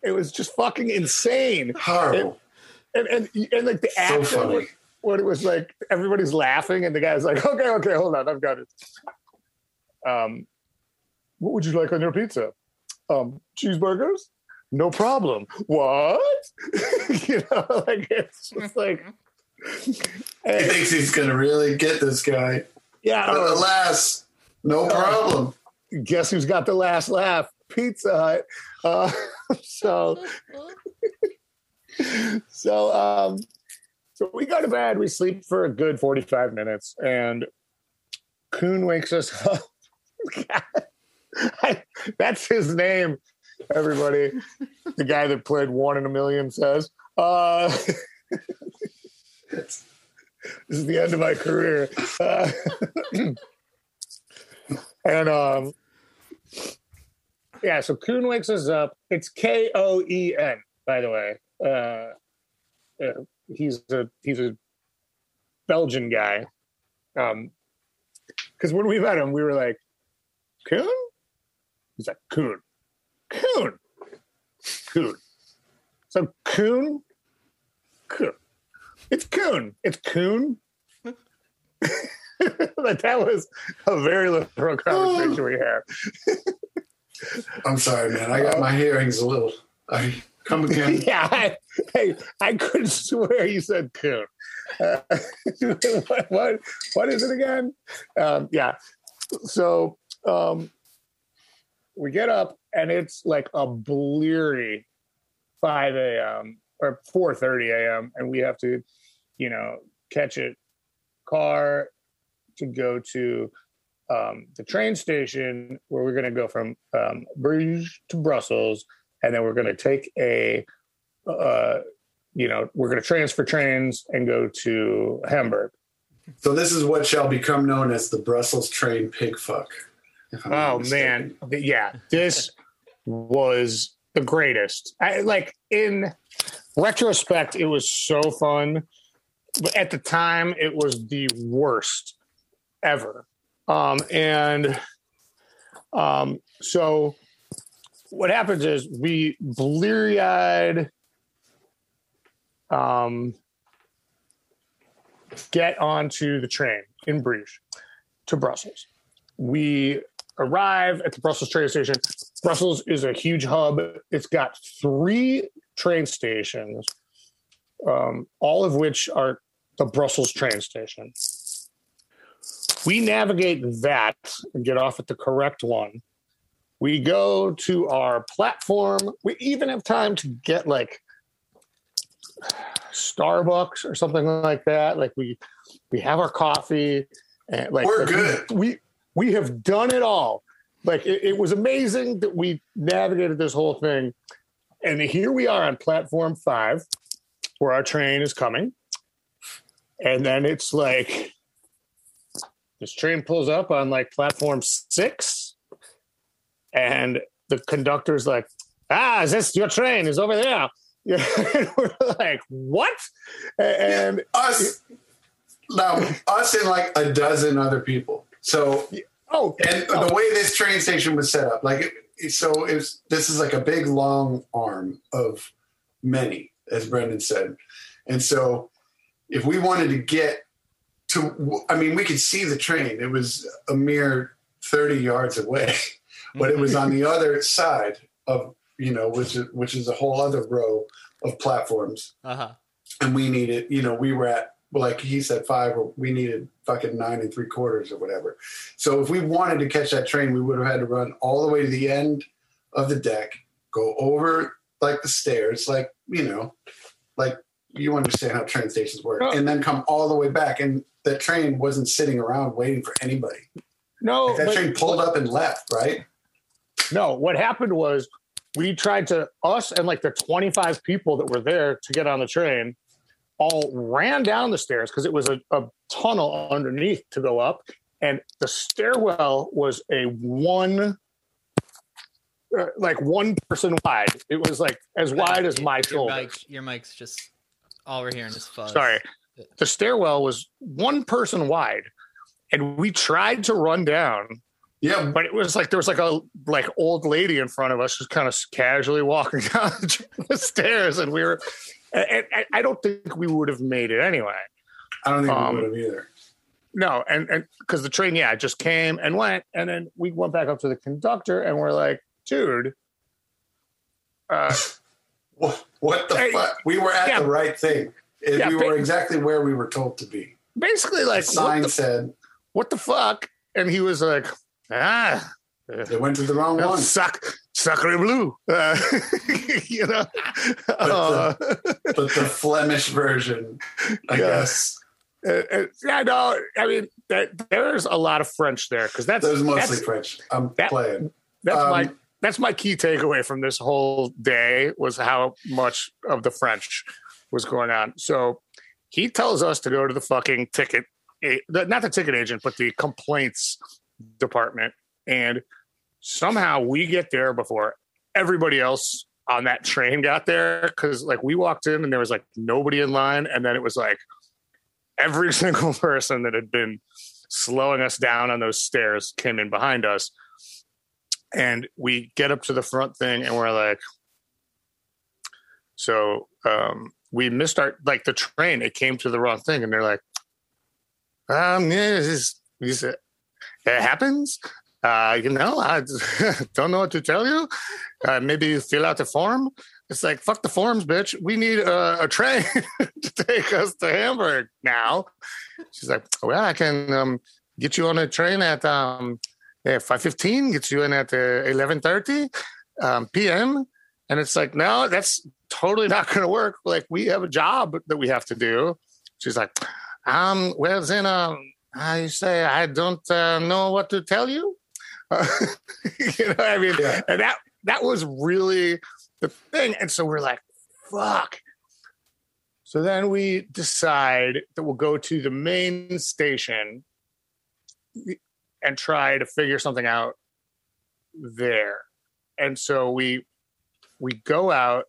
Speaker 3: it was just fucking insane.
Speaker 1: Horrible.
Speaker 3: And and and like the
Speaker 1: So
Speaker 3: action,
Speaker 1: funny.
Speaker 3: When, it was like everybody's laughing, and the guy's like, "Okay, okay, hold on, I've got it." Um, what would you like on your pizza? Um, cheeseburgers? No problem. What? you know, like it's just like,
Speaker 1: he thinks he's to really get this guy.
Speaker 3: yeah.
Speaker 1: But
Speaker 3: uh,
Speaker 1: alas, no problem.
Speaker 3: guess who's got the last laugh? Pizza Hut. Uh, so, so, um, so we go to bed. We sleep for a good forty-five minutes, and Coon wakes us up. I- that's his name, everybody. the guy that played One in a Million says, uh, "This is the end of my career." Uh, and um, yeah, so Coon wakes us up. It's K O E N, by the way. Uh, he's a he's a Belgian guy. Um, because when we met him, we were like, Coon. He's like Coon, Coon, Coon. So Coon, Coon. It's Coon. It's Coon. like that was a very literal conversation we had.
Speaker 1: I'm sorry, man. I got my hearings a little. I come again.
Speaker 3: yeah, I, hey, I couldn't swear you said coon. Uh, what, what what is it again? Um, yeah. So um, we get up and it's like a bleary 5 a.m. or 4:30 a.m. and we have to, you know, catch a car to go to um, the train station where we're going to go from um, Bruges to Brussels, and then we're going to take a, uh, you know, we're going to transfer trains and go to Hamburg.
Speaker 1: So this is what shall become known as the Brussels train pig fuck. if I'm not
Speaker 3: Oh man, yeah, this was the greatest. I, like in retrospect, it was so fun, but at the time, it was the worst ever. Um, and um, so what happens is we bleary eyed. Um, get onto the train in Bruges to Brussels. We arrive at the Brussels train station. Brussels is a huge hub. It's got three train stations, um, all of which are the Brussels train station. We navigate that and get off at the correct one. We go to our platform. We even have time to get like Starbucks or something like that. Like we we have our coffee and like
Speaker 1: We're
Speaker 3: like, we-
Speaker 1: good.
Speaker 3: We, we have done it all. Like it, it was amazing that we navigated this whole thing. And here we are on platform five, where our train is coming. And then it's like this train pulls up on like platform six, and the conductor's like, "Ah, is this your train? Is over there." Yeah, and we're like, "What?" And
Speaker 1: us now us and like a dozen other people. So
Speaker 3: oh,
Speaker 1: and the way this train station was set up, like so it was, this is like a big long arm of many, as Brendan said. And so if we wanted to get to, I mean, we could see the train. It was a mere 30 yards away, but it was on the other side of, you know, which is, which is a whole other row of platforms.
Speaker 2: Uh-huh.
Speaker 1: And we needed, you know, we were at, like he said, five, we needed fucking nine and three quarters or whatever. So if we wanted to catch that train, we would have had to run all the way to the end of the deck, go over like the stairs, like, you know, like you understand how train stations work,
Speaker 3: Oh.
Speaker 1: and then come all the way back. And that train wasn't sitting around waiting for anybody.
Speaker 3: No,
Speaker 1: Like, that
Speaker 3: but-
Speaker 1: train pulled up and left, right?
Speaker 3: No, what happened was we tried to us and like the 25 people that were there to get on the train all ran down the stairs because it was a, a tunnel underneath to go up and the stairwell was a one uh, like one person wide. It was like as wide as my
Speaker 2: your
Speaker 3: shoulder.
Speaker 2: mic, your mic's just all we're hearing is fuzz.
Speaker 3: sorry. The stairwell was one person wide and we tried to run down
Speaker 1: Yeah,
Speaker 3: but it was like there was like a like old lady in front of us just kind of casually walking down the stairs and we were and, and i don't think we would have made it anyway
Speaker 1: I don't think
Speaker 3: Um,
Speaker 1: we would have either.
Speaker 3: no and and because the train yeah just came and went and then we went back up to the conductor and we're like dude uh
Speaker 1: What, what the fuck? We were at
Speaker 3: yeah.
Speaker 1: the right thing.
Speaker 3: Yeah,
Speaker 1: we were exactly where we were told to be.
Speaker 3: basically
Speaker 1: The
Speaker 3: like what
Speaker 1: sign
Speaker 3: the,
Speaker 1: said
Speaker 3: what the fuck and he was like ah
Speaker 1: they went to the wrong one.
Speaker 3: suck, sucker blue. Uh, you know, uh,
Speaker 1: but the Flemish version, I
Speaker 3: Yeah.
Speaker 1: guess.
Speaker 3: uh, uh, yeah, no, I mean, that, there's a lot of French there because that's
Speaker 1: That was mostly
Speaker 3: that's,
Speaker 1: French. I'm
Speaker 3: that-
Speaker 1: playing.
Speaker 3: that's
Speaker 1: um,
Speaker 3: my that's my key takeaway from this whole day was how much of the French was going on. So he tells us to go to the fucking ticket, not the ticket agent, but the complaints department, and somehow we get there before everybody else on that train got there. Because like we walked in and there was like nobody in line, and then it was like every single person that had been slowing us down on those stairs came in behind us. And we get up to the front thing and we're like so um we missed our like the train it came to the wrong thing. And they're like um yeah this is, it happens uh you know i don't know what to tell you uh, maybe you fill out the form it's like fuck the forms bitch we need a, a train to take us to hamburg now she's like well i can um get you on a train at um yeah, five fifteen gets you in at uh, eleven thirty um, p.m. And it's like, no, that's totally not going to work. Like, we have a job that we have to do. She's like, um, well, then, um, I say I don't uh, know what to tell you. you know, I mean,
Speaker 1: Yeah.
Speaker 3: and that that was really the thing. And so we're like, fuck. So then we decide that we'll go to the main station and try to figure something out there. And so we we go out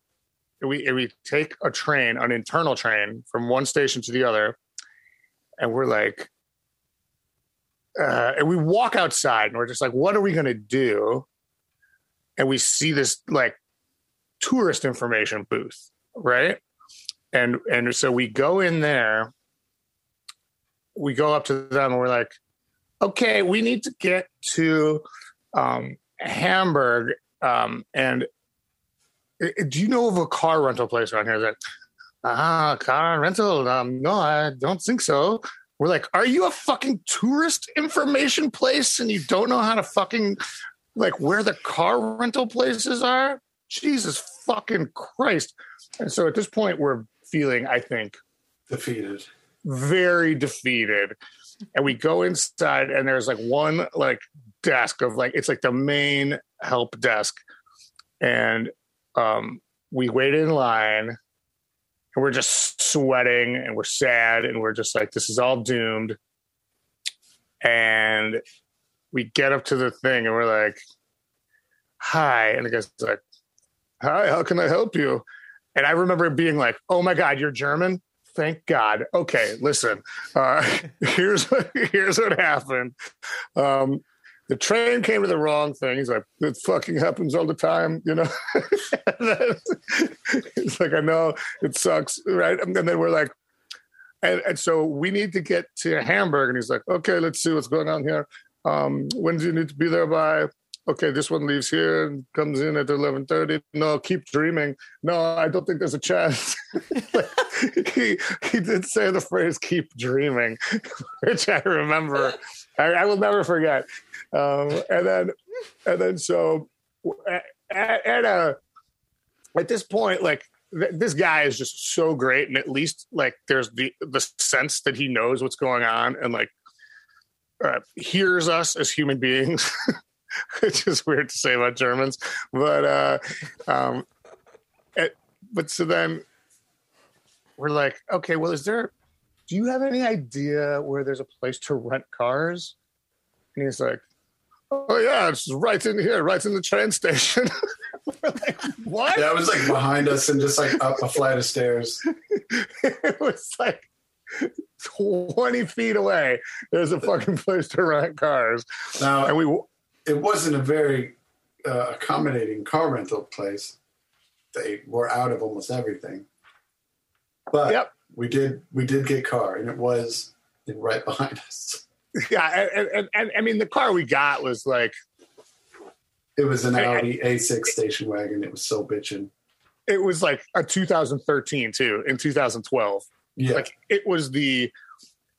Speaker 3: we and we take a train, an internal train from one station to the other, and we're like uh, and we walk outside and we're just like, what are we gonna do? And we see this like tourist information booth, right? And and so we go in there, we go up to them and we're like, okay, we need to get to um, Hamburg. Um, and do you know of a car rental place around here? That ah, car rental? Um, no, I don't think so. We're like, are you a fucking tourist information place and you don't know how to fucking like where the car rental places are? Jesus fucking Christ! And so at this point, we're feeling, I think,
Speaker 1: Defeated.
Speaker 3: very defeated and we go inside and there's like one like desk of like it's like the main help desk and um we wait in line and we're just sweating and we're sad and we're just like this is all doomed. And we get up to the thing and we're like hi. And the guy's like hi how can i help you? And i remember being like oh my god you're german? Thank god. Okay listen uh here's here's what happened. Um the train came to the wrong thing. He's like, it fucking happens all the time, you know? He's like, I know it sucks, right? And then we're like, and, and so we need to get to Hamburg. And he's like, okay, let's see what's going on here. Um, when do you need to be there by? Okay, this one leaves here and comes in at 11.30. No, keep dreaming. No, I don't think there's a chance. he, he did say the phrase keep dreaming, which I remember. I, I will never forget. Um, and then, and then so at, at a, at this point, like th- this guy is just so great. And at least like there's the, the sense that he knows what's going on and like uh, hears us as human beings, which is weird to say about Germans. But uh, um, it, but so then we're like, okay, well, is there? Do you have any idea where there's a place to rent cars? And he's like, Oh yeah, it's right in here, right in the train station.
Speaker 1: like, what? Yeah, it was like behind us and just like up a flight of stairs.
Speaker 3: it was like 20 feet away. There's a fucking place to rent cars.
Speaker 1: Now, and we it wasn't a very uh, accommodating car rental place. They were out of almost everything. But yep. We did we did get car, and it was right behind us.
Speaker 3: Yeah, and, and, and I mean the car we got was like
Speaker 1: it was an Audi A6 station wagon. It was so bitching.
Speaker 3: It was like a 2013 too, in 2012. Yeah. Like it was the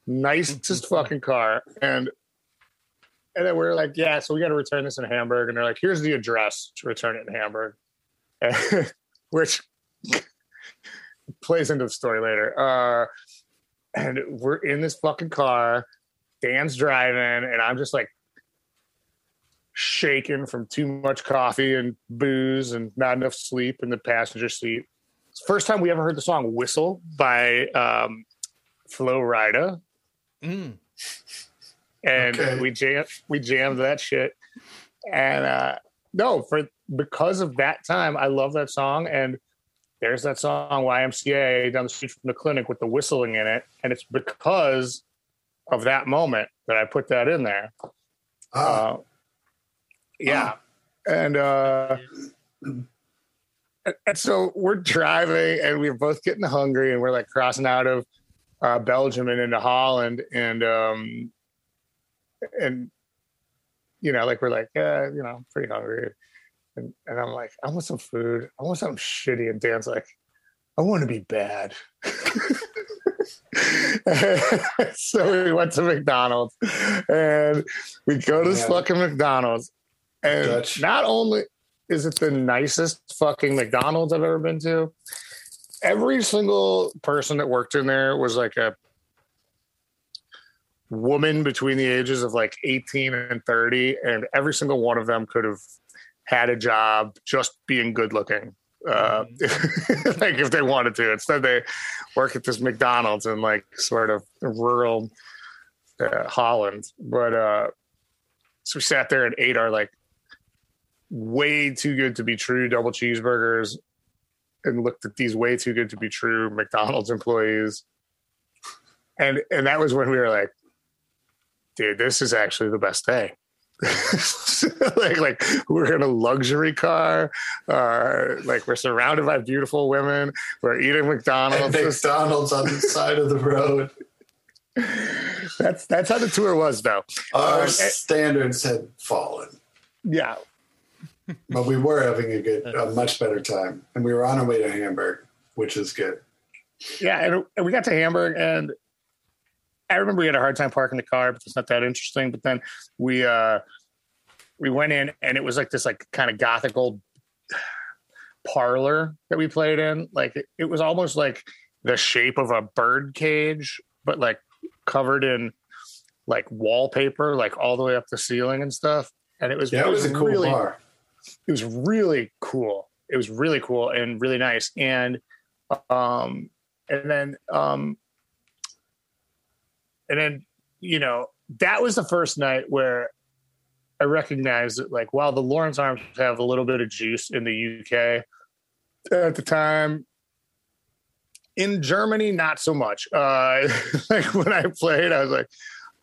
Speaker 3: nicest fucking car. And and then we are like, yeah, so we got to return this in Hamburg. And they're like, here's the address to return it in Hamburg, which plays into the story later. Uh, and we're in this fucking car. Dan's driving, and I'm just like shaking from too much coffee and booze and not enough sleep in the passenger seat. First time we ever heard the song "Whistle" by um, Flo Rida, mm. and okay. we jam we jammed that shit. And uh, no, for because of that time, I love that song. And there's that song YMCA down the street from the clinic with the whistling in it, and it's because of that moment that I put that in there. Oh. Uh, yeah. Oh. And, uh, and so we're driving and we're both getting hungry and we're like crossing out of uh, Belgium and into Holland and um and you know like we're like yeah you know pretty hungry and, and I'm like I want some food I want something shitty and Dan's like I want to be bad so we went to McDonald's and we go to this fucking McDonald's. And Dutch. not only is it the nicest fucking McDonald's I've ever been to, every single person that worked in there was like a woman between the ages of like 18 and 30 and every single one of them could have had a job just being good looking uh, mm-hmm. like if they wanted to. Instead, they work at this McDonald's in like sort of rural uh, Holland. But uh, so we sat there and ate our like way too good to be true double cheeseburgers and looked at these way too good to be true McDonald's employees. And and that was when we were like, dude, this is actually the best day. like like we're in a luxury car uh like we're surrounded by beautiful women we're eating mcdonald's
Speaker 1: and mcdonald's. On the side of the road.
Speaker 3: That's that's how the tour was though.
Speaker 1: Our um, standards had fallen.
Speaker 3: Yeah.
Speaker 1: But we were having a good a much better time. And we were on our way to hamburg which is good.
Speaker 3: Yeah and, and we got to hamburg and I remember we had a hard time parking the car, but it's not that interesting. But then we uh we went in and it was like this like kind of gothic old parlor that we played in. Like it, it was almost like the shape of a bird cage, but like covered in like wallpaper, like all the way up the ceiling and stuff. And it was
Speaker 1: yeah, it was, a cool
Speaker 3: really,
Speaker 1: bar.
Speaker 3: It was really cool. It was really cool and really nice. And um and then um and then you know that was the first night where I recognized that like while the Lawrence Arms have a little bit of juice in the UK at the time, in Germany not so much. Uh, like when I played, I was like,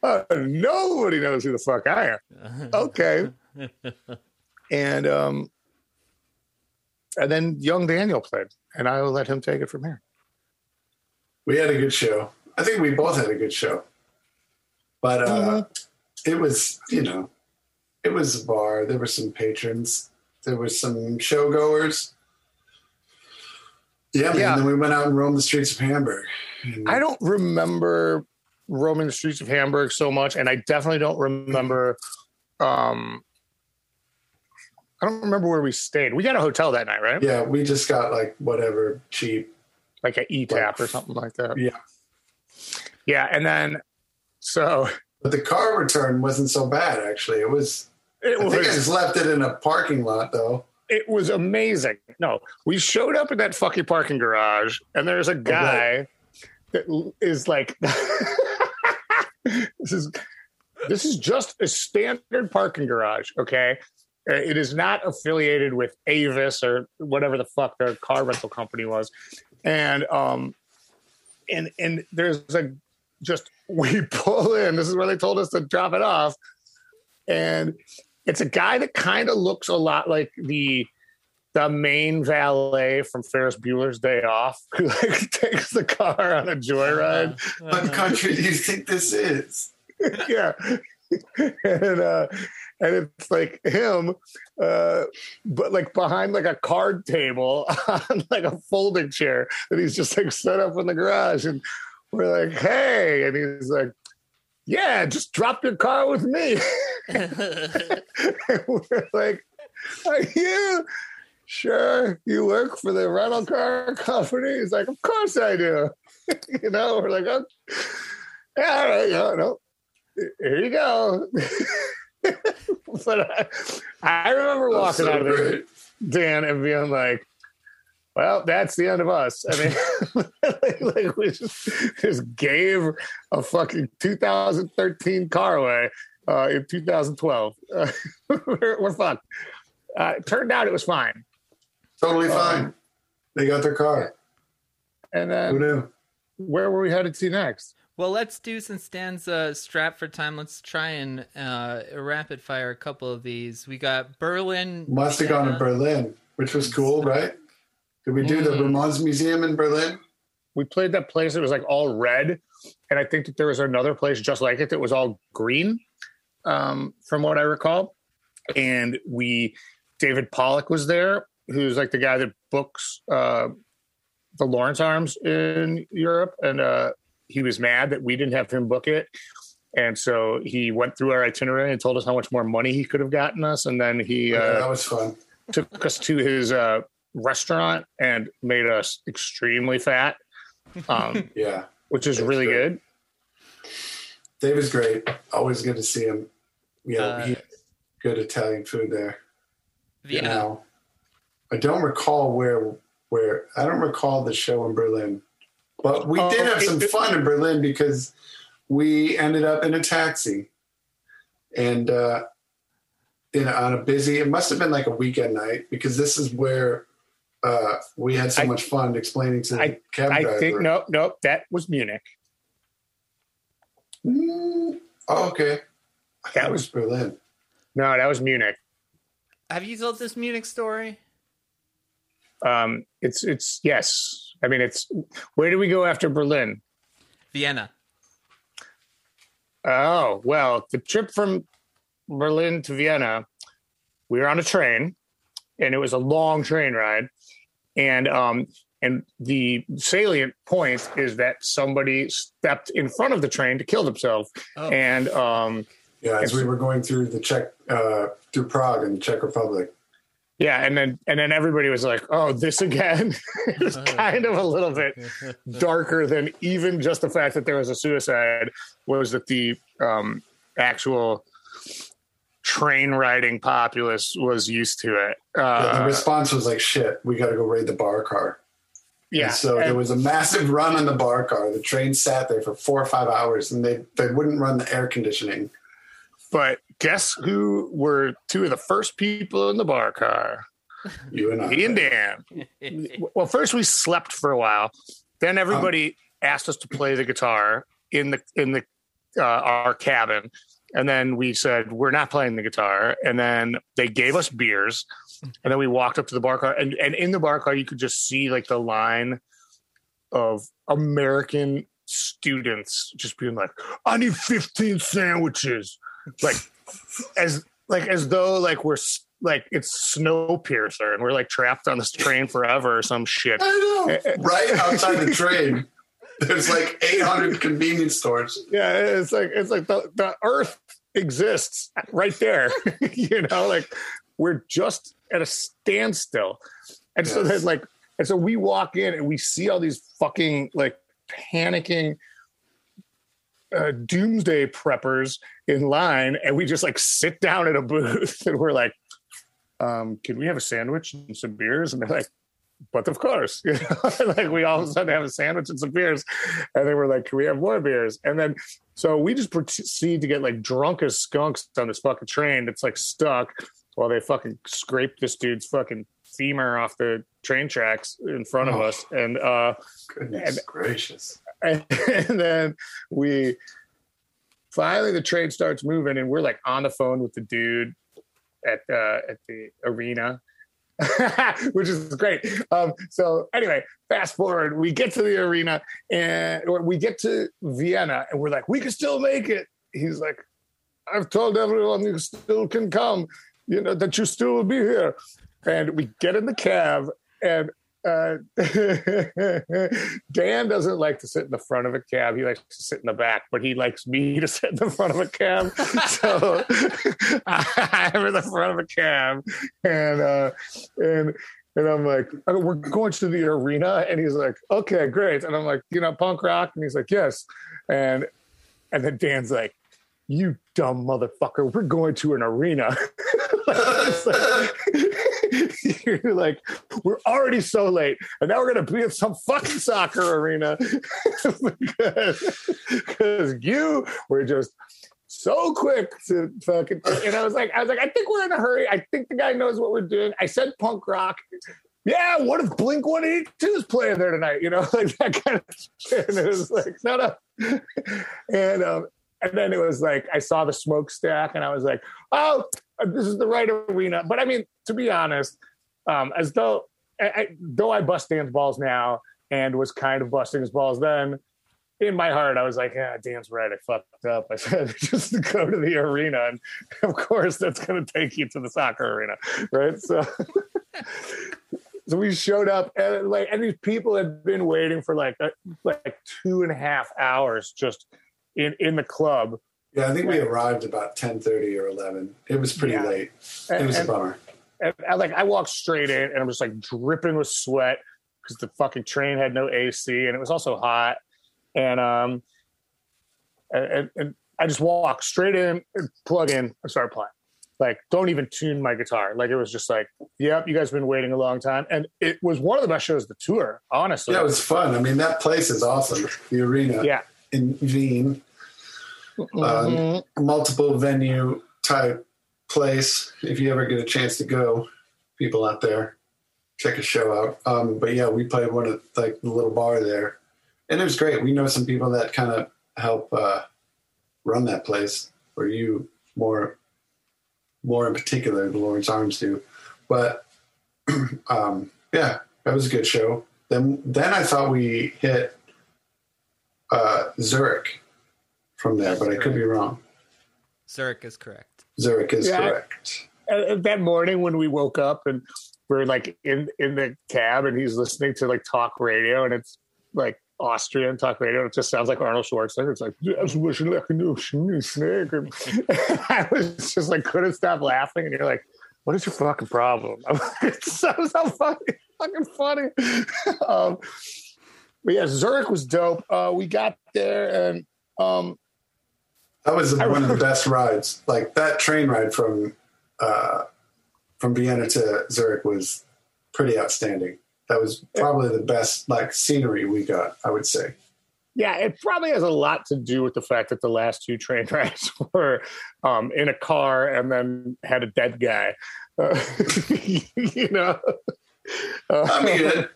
Speaker 3: oh, nobody knows who the fuck I am. Okay. and um, and then young Daniel played, and I will let him take it from here.
Speaker 1: We had a good show. I think we both had a good show. But uh,
Speaker 3: Mm-hmm.
Speaker 1: it was, you know, it was a bar. There were some patrons. There were some showgoers. Yeah.
Speaker 3: Yeah.
Speaker 1: Then we went out and roamed the streets of Hamburg. And
Speaker 3: I don't remember roaming the streets of Hamburg so much, and I definitely don't remember. Um, I don't remember where we stayed. We got a hotel that night, right?
Speaker 1: yeah, we just got like whatever cheap.
Speaker 3: Like an a E tap or something like that.
Speaker 1: Yeah.
Speaker 3: Yeah, and then so
Speaker 1: But the car return wasn't so bad, actually. It was,
Speaker 3: it
Speaker 1: I think I
Speaker 3: was
Speaker 1: just left it in a parking lot, though.
Speaker 3: it was amazing. No, we showed up in that fucking parking garage, and there's a guy that is like, this is this is just a standard parking garage. Okay, Uh, it is not affiliated with Avis or whatever the fuck their car rental company was, and um, and and there's a just we pull in. This is where they told us to drop it off, and it's a guy that kind of looks a lot like the the main valet from Ferris Bueller's Day Off, who like takes the car on a joyride.
Speaker 1: What country do you think this is?
Speaker 3: yeah, and uh, and it's like him, uh, but like behind like a card table on like a folding chair that he's just like set up in the garage, and we're like, hey, and he's like. Yeah, just drop your car with me. We're like, are you sure you work for the rental car company? He's like, of course I do. you know, we're like, oh, yeah, all right, no, no, here you go. but I, I remember
Speaker 1: That's
Speaker 3: walking
Speaker 1: so
Speaker 3: out of there. Dan, and being like, well, that's the end of us. I mean, like, like we just, just gave a fucking 2013 car away uh, in 2012. Uh, we're, we're fucked. Uh, it turned out it was fine.
Speaker 1: Totally
Speaker 3: Um,
Speaker 1: fine. They got their car.
Speaker 3: And
Speaker 1: Who
Speaker 3: then
Speaker 1: knew?
Speaker 3: where were we headed to next?
Speaker 2: Well, let's do since Stan's uh, strapped for time. Let's try and uh, rapid fire a couple of these. We got Berlin.
Speaker 1: Must have gone to Berlin, which was cool, right? Did we do the
Speaker 2: Mm.
Speaker 1: Ramones Museum in Berlin?
Speaker 3: We played that place that was like all red. And I think that there was another place just like it that was all green, um, from what I recall. And we, David Pollock was there, who's like the guy that books uh, the Lawrence Arms in Europe. And uh, he was mad that we didn't have him book it. And so he went through our itinerary and told us how much more money he could have gotten us. And then he
Speaker 1: Yeah,
Speaker 3: uh,
Speaker 1: that was fun.
Speaker 3: took us to his uh, restaurant and made us extremely fat, um,
Speaker 1: Yeah.
Speaker 3: which is
Speaker 1: That's
Speaker 3: really
Speaker 1: great.
Speaker 3: good.
Speaker 1: Dave is great. Always good to see him. Yeah,
Speaker 2: Uh,
Speaker 1: good Italian food there.
Speaker 2: Vienna.
Speaker 1: Now, I don't recall where where I don't recall the show in Berlin, but we
Speaker 3: Oh,
Speaker 1: did have some fun in Berlin because we ended up in a taxi and uh, in on a busy. It must have been like a weekend night because this is where uh, we had so
Speaker 3: I-
Speaker 1: much fun explaining to the
Speaker 3: I-
Speaker 1: cab
Speaker 3: I
Speaker 1: driver.
Speaker 3: think no, no, that was Munich.
Speaker 1: Mm, oh, okay, I thought
Speaker 3: That was-
Speaker 1: was Berlin.
Speaker 3: No, that was Munich.
Speaker 2: Have you told this Munich story?
Speaker 3: Um, it's it's yes. I mean, it's where do we go after Berlin?
Speaker 2: Vienna.
Speaker 3: Oh well, the trip from Berlin to Vienna, we were on a train, and it was a long train ride, and um, and the salient point is that somebody stepped in front of the train to kill themselves,
Speaker 2: Oh,
Speaker 3: and um,
Speaker 1: Yeah, as we were going through the Czech uh, through Prague and the Czech Republic.
Speaker 3: yeah, and then and then everybody was like, "Oh, this again." it was kind of a little bit darker than even just the fact that there was a suicide was that the um, actual train riding populace was used to it.
Speaker 1: Yeah, the
Speaker 3: Uh,
Speaker 1: response was like, "Shit, we got to go raid the bar car."
Speaker 3: yeah.
Speaker 1: And so
Speaker 3: and-
Speaker 1: there was a massive run on the bar car. The train sat there for four or five hours, and they they wouldn't run the air conditioning.
Speaker 3: but guess who were two of the first people in the bar car?
Speaker 1: You and I.
Speaker 3: Me and Dan. Well, first we slept for a while. Then everybody asked us to play the guitar in the in the uh, our cabin, and then we said we're not playing the guitar, and then they gave us beers, and then we walked up to the bar car, and and in the bar car you could just see like the line of American students just being like, "I need fifteen sandwiches," like as like as though like we're like it's Snowpiercer and we're like trapped on this train forever or some shit.
Speaker 1: I know. Eh, eh. right outside the train, there's like 800 convenience stores.
Speaker 3: Yeah, it's like it's like the, the Earth exists right there. you know, like we're just at a standstill, and yes. so there's like, and so we walk in and we see all these fucking like panicking uh, doomsday preppers in line and we just like sit down at a booth and we're like um, can we have a sandwich and some beers? And they're like, but of course, you know, like we all of a sudden have a sandwich and some beers. And they were like, can we have more beers? And then, so we just proceed to get like drunk as skunks on this fucking train that's like stuck while they fucking scrape this dude's fucking femur off the train tracks in front of oh, us. And, uh,
Speaker 1: goodness and, gracious.
Speaker 3: And, and then we finally, the train starts moving and we're like on the phone with the dude at uh, at the arena, which is great. Um, so anyway, fast forward, we get to the arena and we get to Vienna, and we're like, we can still make it. He's like, I've told everyone you still can come, you know that you still will be here. And we get in the cab, and uh, Dan doesn't like to sit in the front of a cab. He likes to sit in the back, but he likes me to sit in the front of a cab. so I'm in the front of a cab, and uh, and and I'm like, we're going to the arena, and he's like, okay, great, and I'm like, you know, punk rock, and he's like, yes, and and then Dan's like, you dumb motherfucker, we're going to an arena. like, you're like, we're already so late, and now we're gonna be at some fucking soccer arena because you were just so quick to fucking. And I was like, I was like, I think we're in a hurry. I think the guy knows what we're doing. I said punk rock. Yeah, what if Blink 182 is playing there tonight? You know, like that kind of shit. And it was like, no, no. And um, and then it was like I saw the smokestack, and I was like, oh, this is the right arena. But I mean, to be honest, um, as though I, though I bust Dan's balls now and was kind of busting his balls then. In my heart, I was like, "Yeah, Dan's right. I fucked up." I said, "Just go to the arena," and of course, that's going to take you to the soccer arena, right? So, so we showed up, and like, and these people had been waiting for like a, like two and a half hours just in in the club.
Speaker 1: Yeah, I think we arrived about ten thirty or eleven. It was pretty yeah. late. It was and, a bummer
Speaker 3: and I, like I walked straight in and I'm just like dripping with sweat because the fucking train had no AC and it was also hot. And um and, and I just walked straight in, plug in, and start playing. Like, don't even tune my guitar. Like, it was just like, yep, you guys have been waiting a long time. And it was one of the best shows of the tour, honestly.
Speaker 1: Yeah, it was fun. I mean, that place is awesome. The arena
Speaker 3: yeah.
Speaker 1: in Wien. Mm-hmm. Um, multiple venue type place if you ever get a chance to go. People out there, check a show out. Um, but yeah, we played one at like the little bar there, and it was great. We know some people that kind of help uh, run that place, or you more, more in particular, the Lawrence Arms do. But um, yeah, that was a good show. Then then I thought we hit uh, Zurich from there, but I could be wrong.
Speaker 2: Zurich is correct.
Speaker 1: Zurich is yeah, correct.
Speaker 3: that morning when we woke up and we're like in in the cab and he's listening to like talk radio and it's like Austrian talk radio. It just sounds like Arnold Schwarzenegger. It's like, snake. I was just like, couldn't stop laughing. And you're like, what is your fucking problem? I'm like, it's so, so funny. Fucking funny. um, but yeah, Zurich was dope. Uh, we got there and um,
Speaker 1: that was one of the best rides. Like that train ride from uh, from Vienna to Zurich was pretty outstanding. That was probably the best like scenery we got. I would say.
Speaker 3: Yeah, it probably has a lot to do with the fact that the last two train rides were um, in a car and then had a dead guy. Uh, you know,
Speaker 1: uh, I mean, it,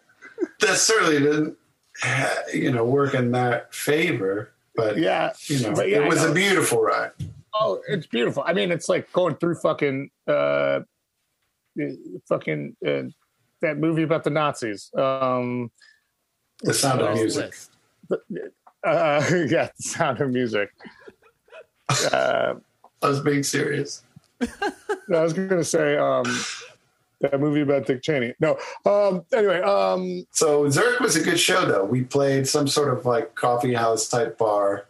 Speaker 1: that certainly didn't, you know, work in that favor But
Speaker 3: yeah,
Speaker 1: you know,
Speaker 3: yeah,
Speaker 1: it was
Speaker 3: know.
Speaker 1: a beautiful ride.
Speaker 3: Oh, it's beautiful. I mean, it's like going through fucking uh, fucking uh, that movie about the Nazis. Um,
Speaker 1: The sound of music.
Speaker 3: Uh, yeah, the sound of music. Uh,
Speaker 1: I was being serious.
Speaker 3: I was going to say um, that movie about Dick Cheney. No. Um, anyway, um,
Speaker 1: So Zurich was a good show, though. We played some sort of like coffee house type bar,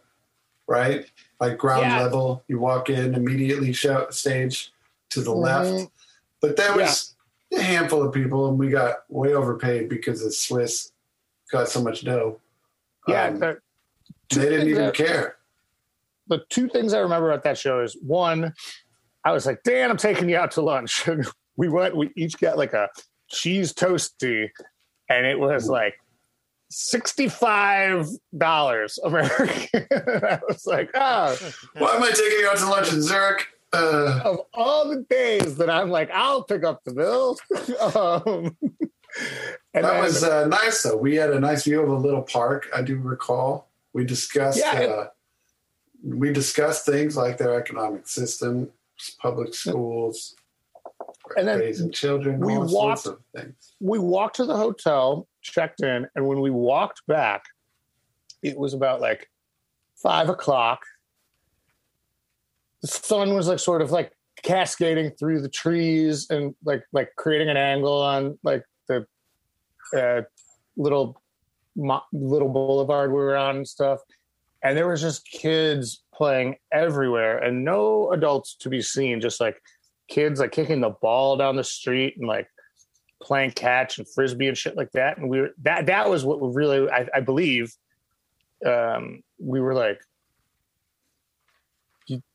Speaker 1: right? Like ground
Speaker 3: Yeah.
Speaker 1: level. You walk in immediately, show, stage to the
Speaker 3: Mhm.
Speaker 1: left. But that was a handful of people, and we got way overpaid because the Swiss got so much dough.
Speaker 3: yeah,
Speaker 1: Um,
Speaker 3: the,
Speaker 1: they didn't even
Speaker 3: that-
Speaker 1: care.
Speaker 3: the two things I remember about that show is one, I was like, Dan, I'm taking you out to lunch. We went, we each got like a cheese toasty, and it was like $65 American. I was like, oh,
Speaker 1: Why am I taking you out to lunch in Zurich? Uh,
Speaker 3: of all the days that I'm like, I'll pick up the bill. um, and
Speaker 1: that
Speaker 3: then-
Speaker 1: was uh, nice, though. We had a nice view of a little park. I do recall. We discussed.
Speaker 3: Yeah,
Speaker 1: uh, we discussed things like their economic system, public schools,
Speaker 3: And then
Speaker 1: raising children,
Speaker 3: we
Speaker 1: all
Speaker 3: walked-
Speaker 1: sorts of things.
Speaker 3: we walked to the hotel, checked in, and when we walked back, it was about like five o'clock. The sun was like sort of like cascading through the trees and like like creating an angle on like the uh, little little boulevard we were on and stuff. And there was just kids playing everywhere and no adults to be seen, just like kids like kicking the ball down the street and like playing catch and frisbee and shit like that. And we were that that was what we really I, I believe um, we were like,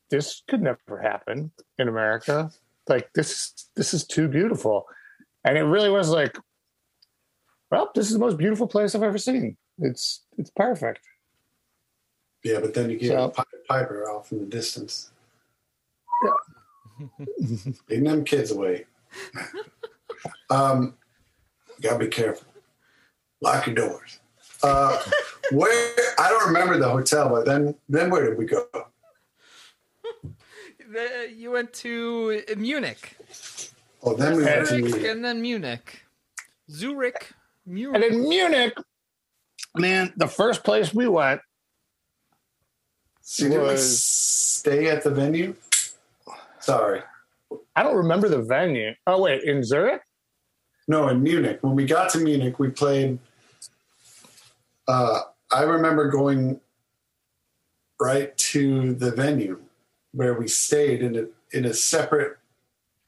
Speaker 3: this could never happen in America. Like this this is too beautiful. And it really was like, well, this is the most beautiful place I've ever seen. It's it's perfect.
Speaker 1: Yeah, but then you get
Speaker 3: So-
Speaker 1: a Piper off in the distance. Leading them kids away. um, gotta be careful. Lock your doors. Uh, where I don't remember the hotel, but then then where did we go?
Speaker 2: The- you went to Munich,
Speaker 1: Oh, then we went to Munich.
Speaker 2: and then Munich, Zurich, Munich.
Speaker 3: And in Munich, man, the first place we went,
Speaker 1: So you didn't stay at the venue. Sorry,
Speaker 3: I don't remember the venue. Oh wait, in Zurich?
Speaker 1: no, in Munich. When we got to Munich, we played. Uh, I remember going right to the venue where we stayed in a in a separate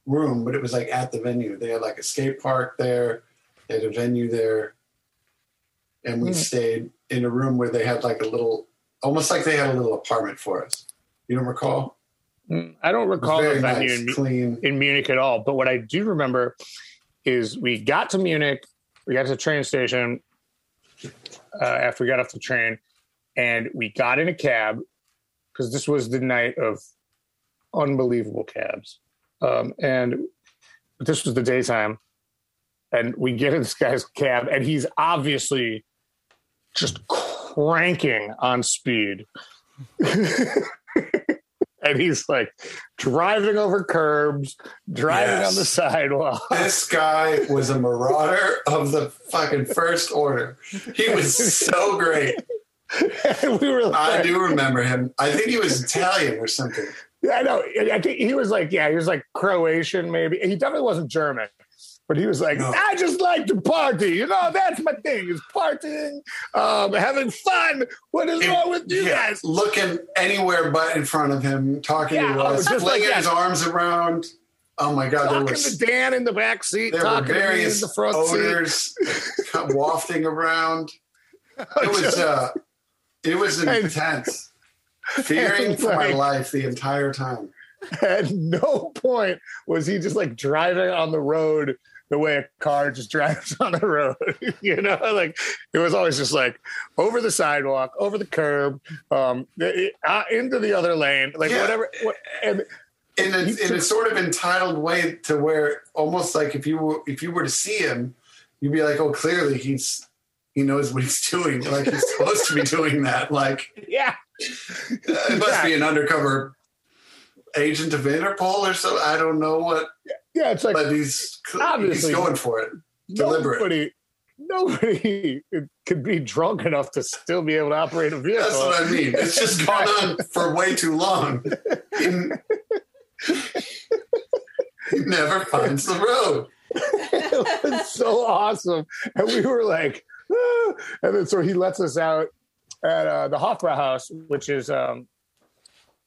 Speaker 1: room, but it was like at the venue. They had like a skate park there, they had a venue there, and we
Speaker 3: Hmm.
Speaker 1: stayed in a room where they had like a little, almost like they had a little apartment for us. You don't recall?
Speaker 3: Mm, I don't recall the
Speaker 1: very
Speaker 3: venue
Speaker 1: nice,
Speaker 3: in,
Speaker 1: clean.
Speaker 3: in Munich at all. But what I do remember is we got to Munich, we got to the train station uh, after we got off the train, and we got in a cab because this was the night of unbelievable cabs. Um, and this was the daytime. And we get in this guy's cab, and he's obviously just cranking on speed. and he's like driving over curbs, driving
Speaker 1: Yes.
Speaker 3: on the sidewalk.
Speaker 1: This guy was a marauder of the fucking first order. He was so great.
Speaker 3: we were
Speaker 1: I do remember him. I think he was Italian or something.
Speaker 3: Yeah, I know. I think he was like, yeah, he was like Croatian, maybe. He definitely wasn't German, but he was like,
Speaker 1: No.
Speaker 3: I just like to party. You know, that's my thing is partying, um, having fun. What is wrong with you
Speaker 1: Yeah,
Speaker 3: guys?
Speaker 1: looking anywhere but in front of him, talking
Speaker 3: Yeah,
Speaker 1: to us,
Speaker 3: just like
Speaker 1: flinging
Speaker 3: that.
Speaker 1: his arms around. Oh my God, there
Speaker 3: Talking
Speaker 1: was
Speaker 3: to Dan in the back seat,
Speaker 1: there were
Speaker 3: talking to me in
Speaker 1: various
Speaker 3: the front seat.
Speaker 1: odors wafting around. It was uh, it was intense. Fearing for my life the entire time.
Speaker 3: At no point was he just like driving on the road the way a car just drives on the road. you know, like it was always just like over the sidewalk, over the curb, um, uh, into the other lane, like
Speaker 1: Yeah.
Speaker 3: whatever. What, and
Speaker 1: in a, in a sort of entitled way to where almost like if you were if you were to see him, you'd be like, oh, clearly he's he knows what he's doing. Like he's supposed to be doing that. Like
Speaker 3: yeah,
Speaker 1: it must be an undercover agent of Interpol or so. I don't know what,
Speaker 3: Yeah, it's like
Speaker 1: but he's he's
Speaker 3: Obviously.
Speaker 1: going for it. deliberate.
Speaker 3: nobody, nobody could be drunk enough to still be able to operate a vehicle.
Speaker 1: That's what I mean. It's just gone on for way too long. He, never finds the road.
Speaker 3: it was so awesome. And we were like, "Ah." and then so he lets us out at uh, the Hofbrauhaus, which is, um,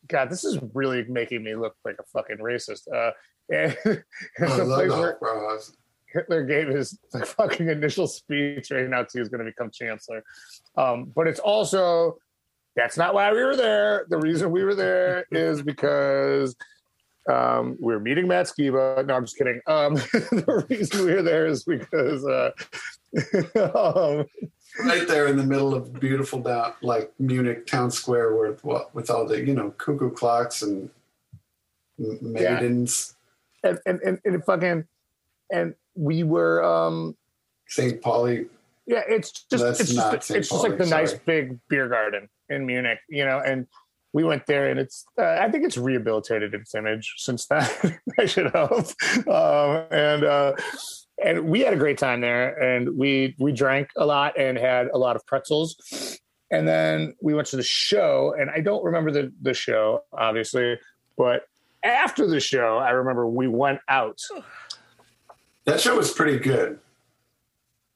Speaker 3: God, this is really making me look like a fucking racist. Uh, and it's a place where. Hitler gave his like, fucking initial speech right now, he was going to become chancellor. Um, but it's also that's not why we were there. The reason we were there is because um, we were meeting Matt Skiba. No, I'm just kidding. Um, the reason we were there is because uh, um,
Speaker 1: right there in the middle of beautiful down like Munich town square with with all the you know cuckoo clocks and maidens,
Speaker 3: and, and, and, and fucking and we were um,
Speaker 1: St. Pauli.
Speaker 3: Yeah, it's just
Speaker 1: That's
Speaker 3: it's just
Speaker 1: St.
Speaker 3: it's just like
Speaker 1: Pauli,
Speaker 3: the nice big beer garden in Munich, you know, and we went there and it's uh, I think it's rehabilitated its image since then. I should hope. Um, and uh, and we had a great time there and we we drank a lot and had a lot of pretzels. And then we went to the show and I don't remember the the show obviously, but after the show, I remember we went out.
Speaker 1: That show was pretty good.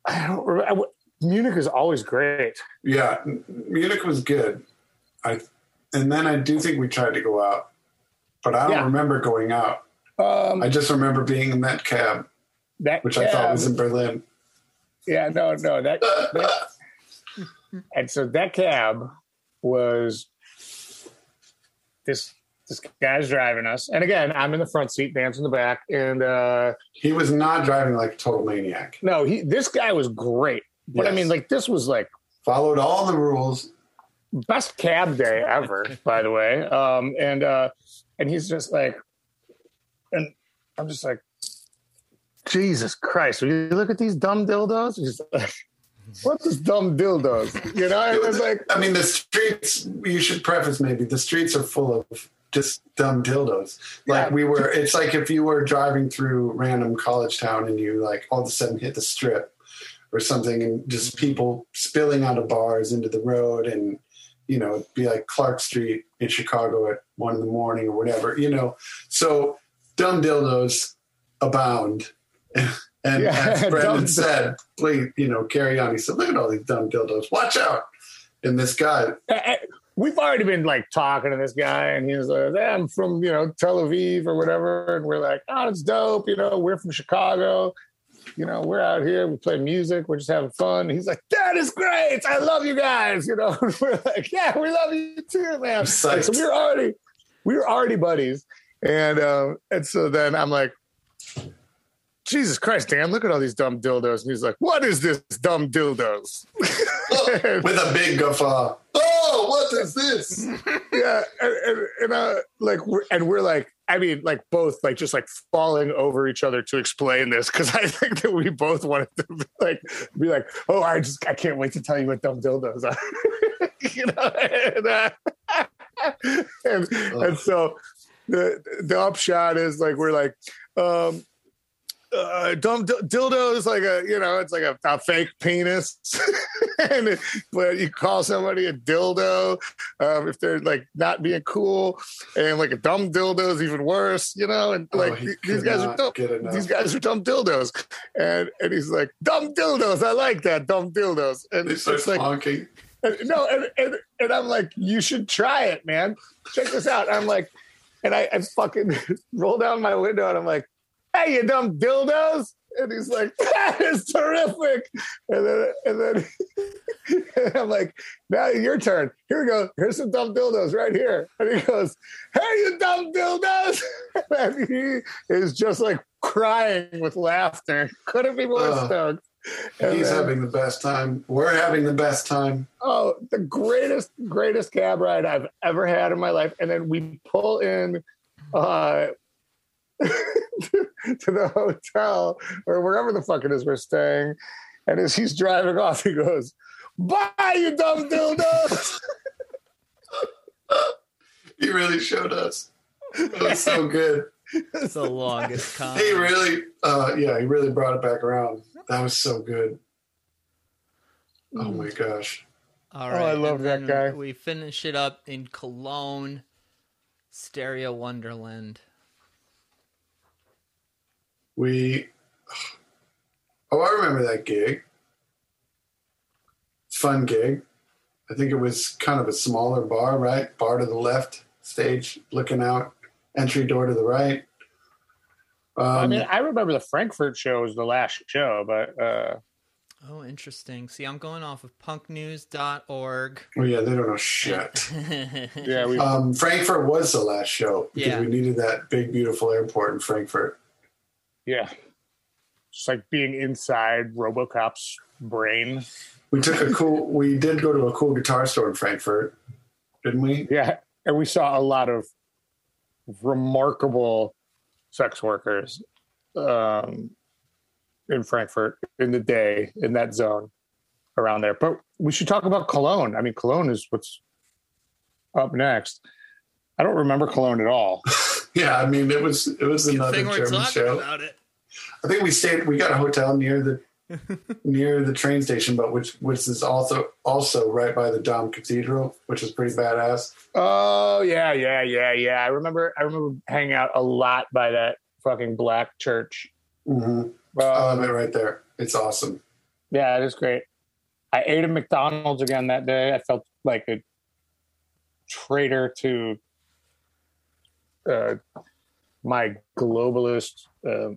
Speaker 3: I don't remember. Munich is always great.
Speaker 1: Yeah, Munich was good. I and then I do think we tried to go out, but I don't
Speaker 3: Yeah.
Speaker 1: remember going out.
Speaker 3: Um,
Speaker 1: I just remember being in that cab,
Speaker 3: that
Speaker 1: which I thought was in Berlin.
Speaker 3: Yeah, no, no, that, that and so that cab was this this guy's driving us. And again, I'm in the front seat, Dan's in the back. And uh
Speaker 1: He was not driving like a total maniac.
Speaker 3: no, he this guy was great. But I mean, like this was like
Speaker 1: Followed all the rules.
Speaker 3: best cab day ever, by the way. Um and uh and he's just like and I'm just like Jesus Christ, will you look at these dumb dildos? He's like, what is dumb dildos? You know, it was like
Speaker 1: I mean, the streets. You should preface maybe the streets are full of just dumb dildos. Like
Speaker 3: Yeah.
Speaker 1: we were. It's like if you were driving through random college town and you like all of a sudden hit the strip or something, and just people spilling out of bars into the road, and you know, it'd be like Clark Street in Chicago at one in the morning or whatever. You know, so dumb dildos abound. And
Speaker 3: Yeah,
Speaker 1: as Brendan said, please, you know, carry on. He said, look at all these dumb dildos. Watch out. And this guy,
Speaker 3: we've already been like talking to this guy, and he's like, "Yeah, "I'm from you know Tel Aviv or whatever," and we're like, "Oh, it's dope." You know, we're from Chicago. You know, we're out here. We play music. We're just having fun. He's like, "That is great. I love you guys." You know, and we're like, "Yeah, we love you too, man." Like, so we were already we were already buddies, and um, and so then I'm like. Jesus Christ, Dan, look at all these dumb dildos. And he's like, What is this dumb dildos?
Speaker 1: with a big guffaw. Oh, what is this?
Speaker 3: yeah, and, and, and uh, like, we're, and we're like, I mean, like both, like just like falling over each other to explain this because I think that we both wanted to be like, be like, oh, I just, I can't wait to tell you what dumb dildos are, you know, and, uh, and, and so the the upshot is like we're like, um, uh, dumb dil- dildo is like a you know it's like a, a fake penis. And it, but you call somebody a dildo um, if they're like not being cool. And like a dumb dildo is even worse you know? And
Speaker 1: Oh,
Speaker 3: like
Speaker 1: could
Speaker 3: these guys are dumb. these guys are dumb dildos. And and he's like dumb dildos i like that dumb dildos. And
Speaker 1: start
Speaker 3: it's like
Speaker 1: honking.
Speaker 3: and, no, and, and and I'm like, you should try it, man. Check this out. I'm like, and I, I fucking roll down my window and I'm like, hey, you dumb dildos. And he's like, that is terrific. And then and then and I'm like, now your turn. Here we go. Here's some dumb dildos right here. And he goes, hey, you dumb dildos. And he is just like crying with laughter. Couldn't be more
Speaker 1: Ugh.
Speaker 3: stoked. And
Speaker 1: He's
Speaker 3: then-
Speaker 1: having the best time. We're having the best time.
Speaker 3: Oh, the greatest, greatest cab ride I've ever had in my life. And then we pull in uh, to, to the hotel or wherever the fuck it is we're staying. And as he's driving off, he goes, Bye, you dumb dildos.
Speaker 1: He really showed us. It was so good.
Speaker 2: It's the longest con.
Speaker 1: He really, uh, yeah, he really brought it back around. That was so good. Oh my gosh.
Speaker 2: All
Speaker 3: Oh. I love that guy.
Speaker 2: We finish it up in Cologne, Stereo Wonderland.
Speaker 1: We, oh, I remember that gig. Fun gig. I think it was kind of a smaller bar, right? Bar to the left, stage looking out, entry door to the right. Um,
Speaker 3: I mean, I remember the Frankfurt show was the last show, but uh,
Speaker 2: Oh, interesting. See, I'm going off of punknews.org.
Speaker 1: oh yeah, they don't know shit.
Speaker 3: yeah, we
Speaker 1: Um, Frankfurt was the last show because
Speaker 2: Yeah.
Speaker 1: we needed that big, beautiful airport in Frankfurt.
Speaker 3: Yeah, it's like being inside RoboCop's brain.
Speaker 1: We took a cool. We did go to a cool guitar store in Frankfurt, didn't we?
Speaker 3: Yeah, and we saw a lot of remarkable sex workers um, in Frankfurt in the day in that zone around there. But we should talk about Cologne. I mean, Cologne is what's up next. I don't remember Cologne at all.
Speaker 1: Yeah, I mean it was it was
Speaker 2: Good
Speaker 1: another
Speaker 2: thing we're
Speaker 1: German show.
Speaker 2: about it.
Speaker 1: I think we stayed. We got a hotel near the near the train station, but which which is also also right by the Dom Cathedral, which is pretty badass.
Speaker 3: Oh yeah, yeah, yeah, yeah. I remember. I remember hanging out a lot by that fucking black church.
Speaker 1: hmm I love
Speaker 3: Um,
Speaker 1: it right there. It's awesome.
Speaker 3: yeah, it is great. I ate at McDonald's again that day. I felt like a traitor to uh, my globalist uh,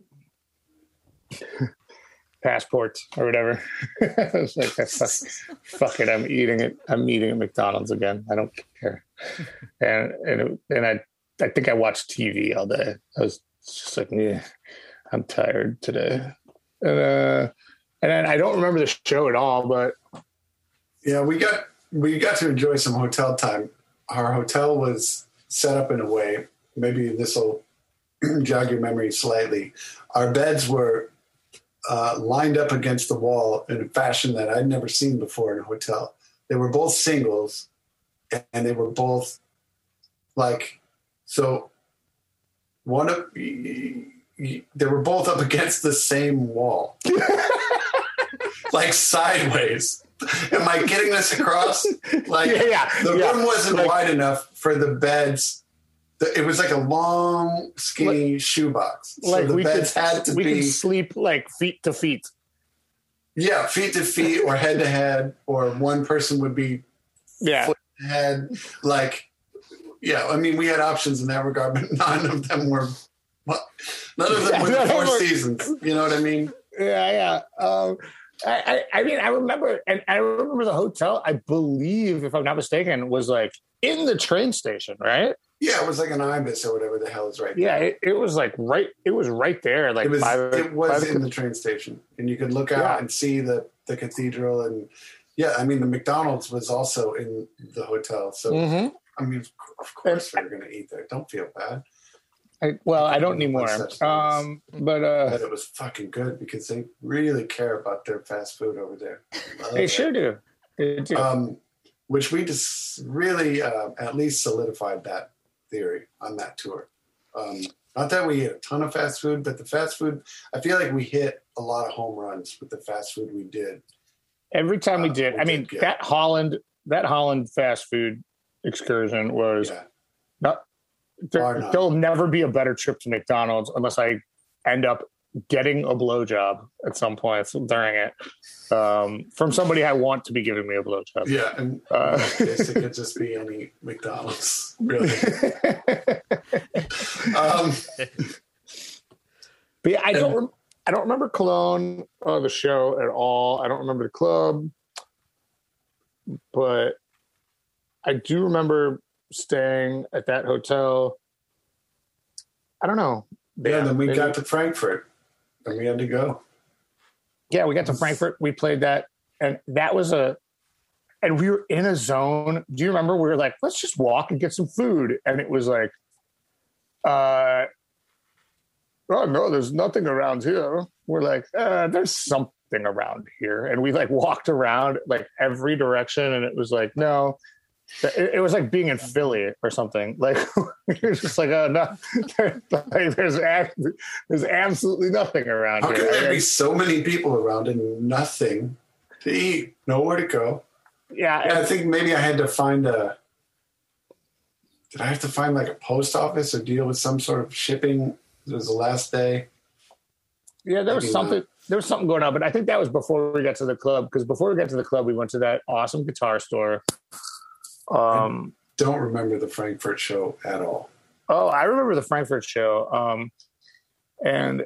Speaker 3: passport or whatever. I was like, fuck, fuck it, I'm eating it. I'm eating at McDonald's again. I don't care. And and it, and I I think I watched TV all day. I was just like, yeah, I'm tired today. And uh, and then I don't remember the show at all, but
Speaker 1: Yeah, we got we got to enjoy some hotel time. Our hotel was set up in a way. Maybe this will jog your memory slightly. Our beds were uh, lined up against the wall in a fashion that I'd never seen before in a hotel. They were both singles, and they were both like so. One of they were both up against the same wall, like sideways. Am I getting this across? Like
Speaker 3: yeah, yeah,
Speaker 1: the
Speaker 3: yeah.
Speaker 1: room wasn't
Speaker 3: Like-
Speaker 1: wide enough for the beds. It was like a long, skinny shoebox. So
Speaker 3: like
Speaker 1: the
Speaker 3: we could
Speaker 1: beds had to
Speaker 3: we
Speaker 1: be
Speaker 3: could sleep like feet to feet.
Speaker 1: yeah, feet to feet or head to head, or one person would be
Speaker 3: Yeah,
Speaker 1: Foot- head. Like, yeah, I mean, we had options in that regard, but none of them were. Well, none of them were the Four
Speaker 3: were-
Speaker 1: Seasons. You know what I mean?
Speaker 3: yeah, yeah. Um, I, I, I mean, I remember, and I remember the hotel. I believe, if I'm not mistaken, was like in the train station, right?
Speaker 1: Yeah, it was like an ibis or whatever the hell is right.
Speaker 3: Yeah, it, it was like right. It was right there. Like
Speaker 1: it was. it was in the train station, and you could look out
Speaker 3: Yeah.
Speaker 1: and see the the cathedral, and yeah, I mean the McDonald's was also in the hotel. So
Speaker 3: Mhm.
Speaker 1: I mean, of course we are going to eat there. Don't feel bad.
Speaker 3: I, well, I don't anymore. Um, but uh,
Speaker 1: But it was fucking good because they really care about their fast food over there.
Speaker 3: They
Speaker 1: it.
Speaker 3: sure do. They do.
Speaker 1: um, which we just really uh, at least solidified that theory on that tour. Um, not that we ate a ton of fast food, but the fast food, I feel like we hit a lot of home runs with the fast food we did.
Speaker 3: Every time we
Speaker 1: uh,
Speaker 3: did,
Speaker 1: we
Speaker 3: I mean,
Speaker 1: did
Speaker 3: that Holland, that Holland fast food excursion was
Speaker 1: Yeah,
Speaker 3: not. There, there'll never be a better trip to McDonald's unless I end up getting a blowjob at some point during it um, from somebody I want to be giving me a blowjob.
Speaker 1: yeah, and
Speaker 3: Uh,
Speaker 1: in that case, it could just be any McDonald's, really. Um,
Speaker 3: But yeah, I don't. Rem- I don't remember Cologne or the show at all. I don't remember the club, but I do remember staying at that hotel. I don't know.
Speaker 1: yeah, then we
Speaker 3: maybe-
Speaker 1: got to Frankfurt, and we had to go.
Speaker 3: yeah, we got to Frankfurt. We played that, and that was a. And we were in a zone. Do you remember? We were like, let's just walk and get some food, and it was like, uh, oh no, there's nothing around here. We're like, uh, there's something around here, and we like walked around like every direction, and it was like, no, It, it was like being in Philly or something. Like you're just like, oh no, there, like, there's there's absolutely nothing around
Speaker 1: How
Speaker 3: here.
Speaker 1: can there be so many people around and nothing to eat, nowhere to go?
Speaker 3: yeah,
Speaker 1: I think maybe I had to find a. Did I have to find like a post office or deal with some sort of shipping? It was the last day.
Speaker 3: Yeah, there was
Speaker 1: Maybe
Speaker 3: something. There was something going on, but I think that was before we got to the club. Because before we got to the club, we went to that awesome guitar store. Um.
Speaker 1: Don't remember the Frankfurt show at all.
Speaker 3: Oh, I remember the Frankfurt show. Um, and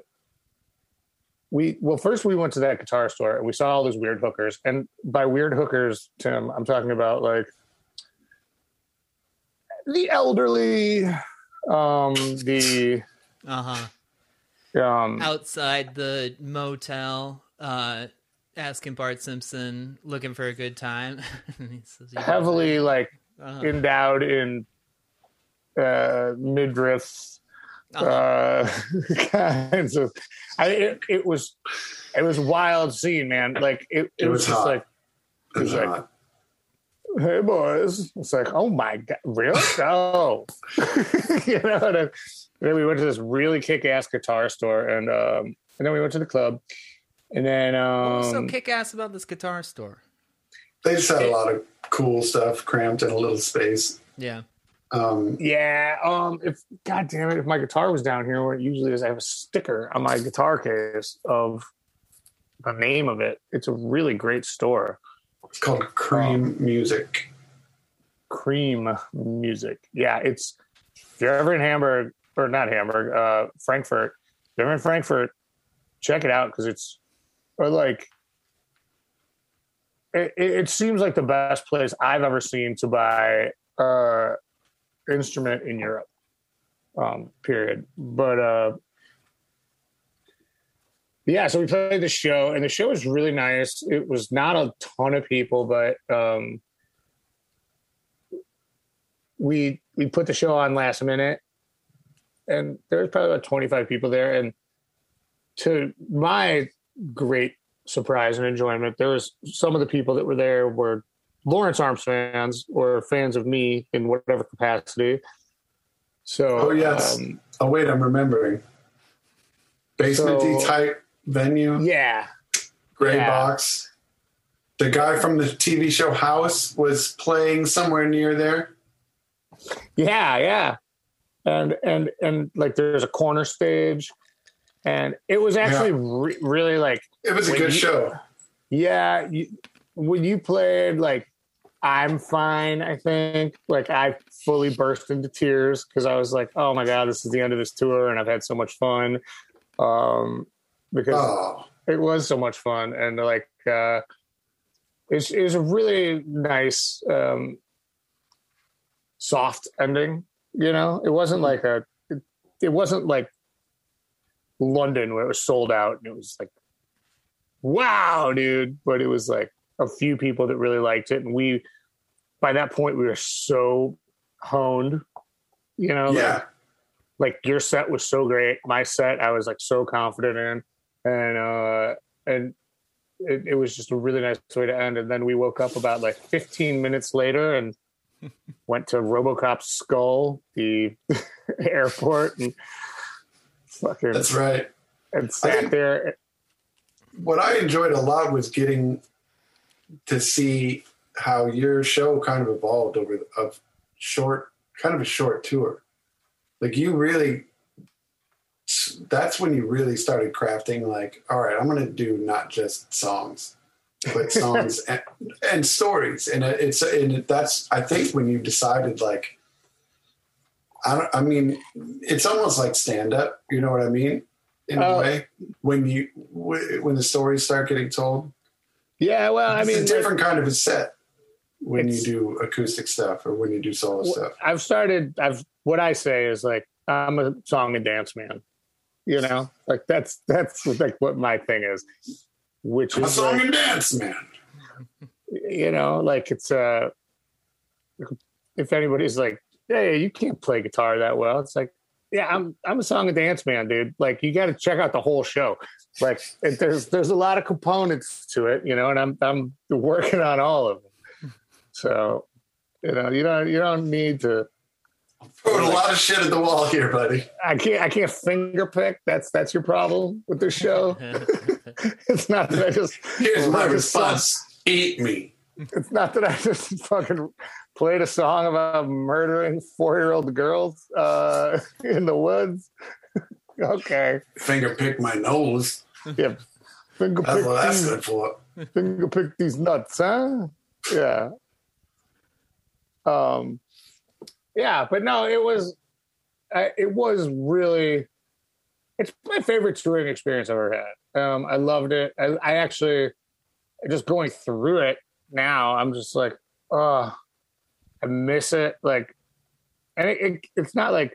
Speaker 3: we well, first we went to that guitar store and we saw all those weird hookers. And by weird hookers, Tim, I'm talking about like the elderly, um, the
Speaker 2: Uh huh.
Speaker 3: um,
Speaker 2: Outside the motel, uh, asking Bart Simpson, looking for a good time. And he says, "Yeah."
Speaker 3: heavily like
Speaker 2: Uh-huh.
Speaker 3: endowed in uh, midriff
Speaker 2: Uh-huh.
Speaker 3: uh, kinds of. I it, it was it was wild scene, man. Like it, it,
Speaker 1: It
Speaker 3: was,
Speaker 1: was
Speaker 3: just like
Speaker 1: It was
Speaker 3: like-
Speaker 1: not.
Speaker 3: hey boys. It's like oh my god, really? Oh, you know. And then, then we went to this really kick ass guitar store, and um, and then we went to the club, and then
Speaker 2: What was so
Speaker 3: um,
Speaker 2: kick ass about this guitar store?
Speaker 1: They just had a lot of cool stuff cramped in a little space.
Speaker 2: Yeah.
Speaker 1: Um,
Speaker 3: Yeah. Um. If God damn it, if my guitar was down here, where it usually is, I have a sticker on my guitar case of the name of it. It's a really great store.
Speaker 1: it's called Cream Music.
Speaker 3: Cream Music. Yeah. It's if you're ever in Hamburg or not Hamburg, uh, Frankfurt. If you're ever in Frankfurt, check it out because it's or like. It, it seems like the best place I've ever seen to buy uh instrument in Europe. Um, period. But uh yeah, so we played the show and the show was really nice. It was not a ton of people, but um we we put the show on last minute and there was probably about 25 people there and to my great surprise and enjoyment there was some of the people that were there were lawrence arms fans or fans of me in whatever capacity so
Speaker 1: Oh, yes.
Speaker 3: um,
Speaker 1: Oh wait, I'm remembering. Basement
Speaker 3: So-
Speaker 1: type venue,
Speaker 3: yeah
Speaker 1: gray
Speaker 3: yeah.
Speaker 1: box. The guy from the TV show House was playing somewhere near there.
Speaker 3: Yeah, yeah. And and and like there's a corner stage and it was actually re- really like
Speaker 1: It was a good
Speaker 3: you-
Speaker 1: show.
Speaker 3: yeah, you, when you played like I'm fine, I think. Like I fully burst into tears because I was like, "Oh my god, this is the end of this tour and I've had so much fun." Um because
Speaker 1: Oh,
Speaker 3: it was so much fun and like uh it's it was a really nice um soft ending you know it wasn't like a it, it wasn't like london where it was sold out and it was like wow dude but it was like a few people that really liked it and we by that point we were so honed you know like,
Speaker 1: yeah.
Speaker 3: like your set was so great. My set I was like so confident in, and uh, and it, it was just a really nice way to end. And then we woke up about like 15 minutes later and went to RoboCop's skull, the airport, and fucking
Speaker 1: That's right.
Speaker 3: and sat there.
Speaker 1: What I enjoyed a lot was getting to see how your show kind of evolved over a short, kind of a short tour. Like you really, that's when you really started crafting. Like, all right, I'm going to do not just songs, but songs and, and stories. And uh, it's and that's I think when you decided like, I don't. I mean, it's almost like stand up. You know what I mean? In a
Speaker 3: Oh.
Speaker 1: way, when you when the stories start getting told,
Speaker 3: Yeah, well, I mean,
Speaker 1: it's
Speaker 3: a
Speaker 1: different kind of a set when you do acoustic stuff or when you do solo stuff.
Speaker 3: I've started. I've what I say is like I'm a song and dance man. You know, like that's that's like what my thing is, which
Speaker 1: A
Speaker 3: is
Speaker 1: song
Speaker 3: like,
Speaker 1: and dance man.
Speaker 3: you know, like it's uh if anybody's like, hey, you can't play guitar that well, it's like, yeah, I'm I'm a song and dance man, dude. Like you got to check out the whole show. Like it, there's there's a lot of components to it, you know, and I'm I'm working on all of them. So You know, you don't you don't need to.
Speaker 1: Throwing a lot of shit at the wall here, buddy.
Speaker 3: I can't I can't finger pick. That's that's your problem with this show. it's not that I just
Speaker 1: Here's my
Speaker 3: write a
Speaker 1: response: Eat me.
Speaker 3: It's not that I just fucking played a song about murdering four year old girls uh, in the woods. okay,
Speaker 1: Finger pick my nose.
Speaker 3: yeah. Finger
Speaker 1: That's
Speaker 3: pick
Speaker 1: what that's good for.
Speaker 3: finger pick these nuts, huh? Yeah. Um. Yeah, but no, it was. I, it was really. It's my favorite touring experience I've ever had. Um, I loved it. I, I actually, just going through it now, I'm just like, oh, I miss it. Like, and it, it, it's not like.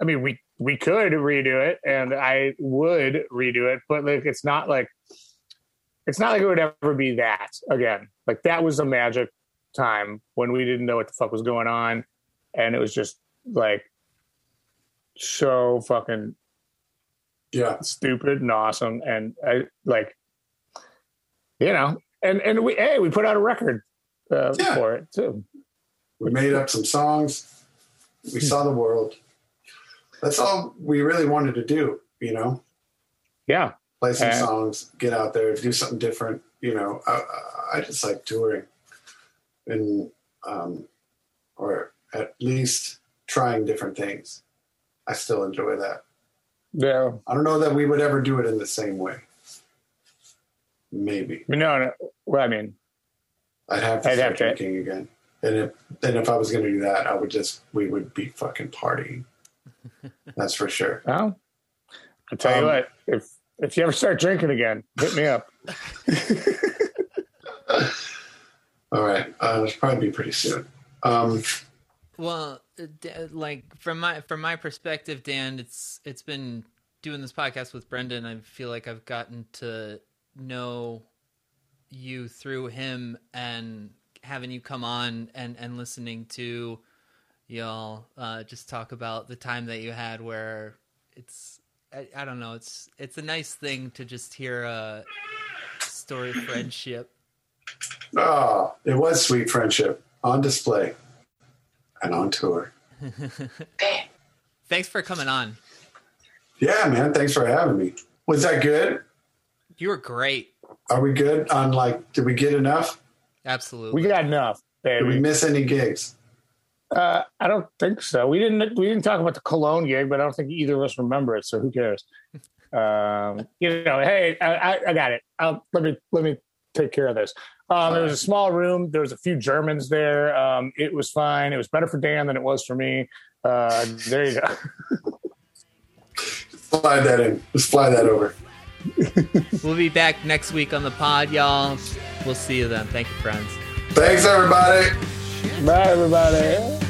Speaker 3: I mean, we we could redo it, and I would redo it, but like, it's not like. It's not like it would ever be that again. Like that was a magic time when we didn't know what the fuck was going on, and it was just like so fucking
Speaker 1: Yeah.
Speaker 3: stupid and awesome and I like you know and and we hey we put out a record uh,
Speaker 1: Yeah.
Speaker 3: for it too
Speaker 1: We made up some songs. We saw the world. That's all we really wanted to do, you know?
Speaker 3: yeah
Speaker 1: Play some
Speaker 3: Uh,
Speaker 1: songs, get out there, do something different. You know, I, I- I just like touring and, um, or at least trying different things. I still enjoy that.
Speaker 3: yeah
Speaker 1: I don't know that we would ever do it in the same way. Maybe
Speaker 3: no, no well, I mean
Speaker 1: I'd have to
Speaker 3: I'd
Speaker 1: start
Speaker 3: have to-
Speaker 1: drinking again. And if and if I was going to do that, I would just we would be fucking partying. That's for sure.
Speaker 3: well I'll tell
Speaker 1: Um,
Speaker 3: you what if if you ever start drinking again hit me up
Speaker 1: All right, uh, it'll probably be pretty soon. Um,
Speaker 2: Well, uh, like from my from my perspective, Dan, it's it's been doing this podcast with Brendan. I feel like I've gotten to know you through him and having you come on and and listening to y'all uh, just talk about the time that you had where it's I, I don't know it's it's a nice thing to just hear a story friendship
Speaker 1: oh, it was sweet friendship on display and on tour.
Speaker 2: thanks for coming on
Speaker 1: Yeah, man. Thanks for having me. Was that good?
Speaker 2: You were great.
Speaker 1: Are we good on like? Did we get enough?
Speaker 2: absolutely.
Speaker 3: We got enough
Speaker 1: Did we miss any gigs?
Speaker 3: uh, I don't think so. We didn't we didn't talk about the Cologne gig but I don't think either of us remember it so who cares? Um, you know hey I, I, I got it. I'll, let me let me take care of this. Um, it was a small room. There was a few Germans there. Um, it was fine. It was better for Dan than it was for me. Uh, there you go.
Speaker 1: Slide that in. Just fly that over.
Speaker 2: We'll be back next week on the pod, y'all. We'll see you then. Thank you, friends.
Speaker 1: Thanks, everybody.
Speaker 3: bye everybody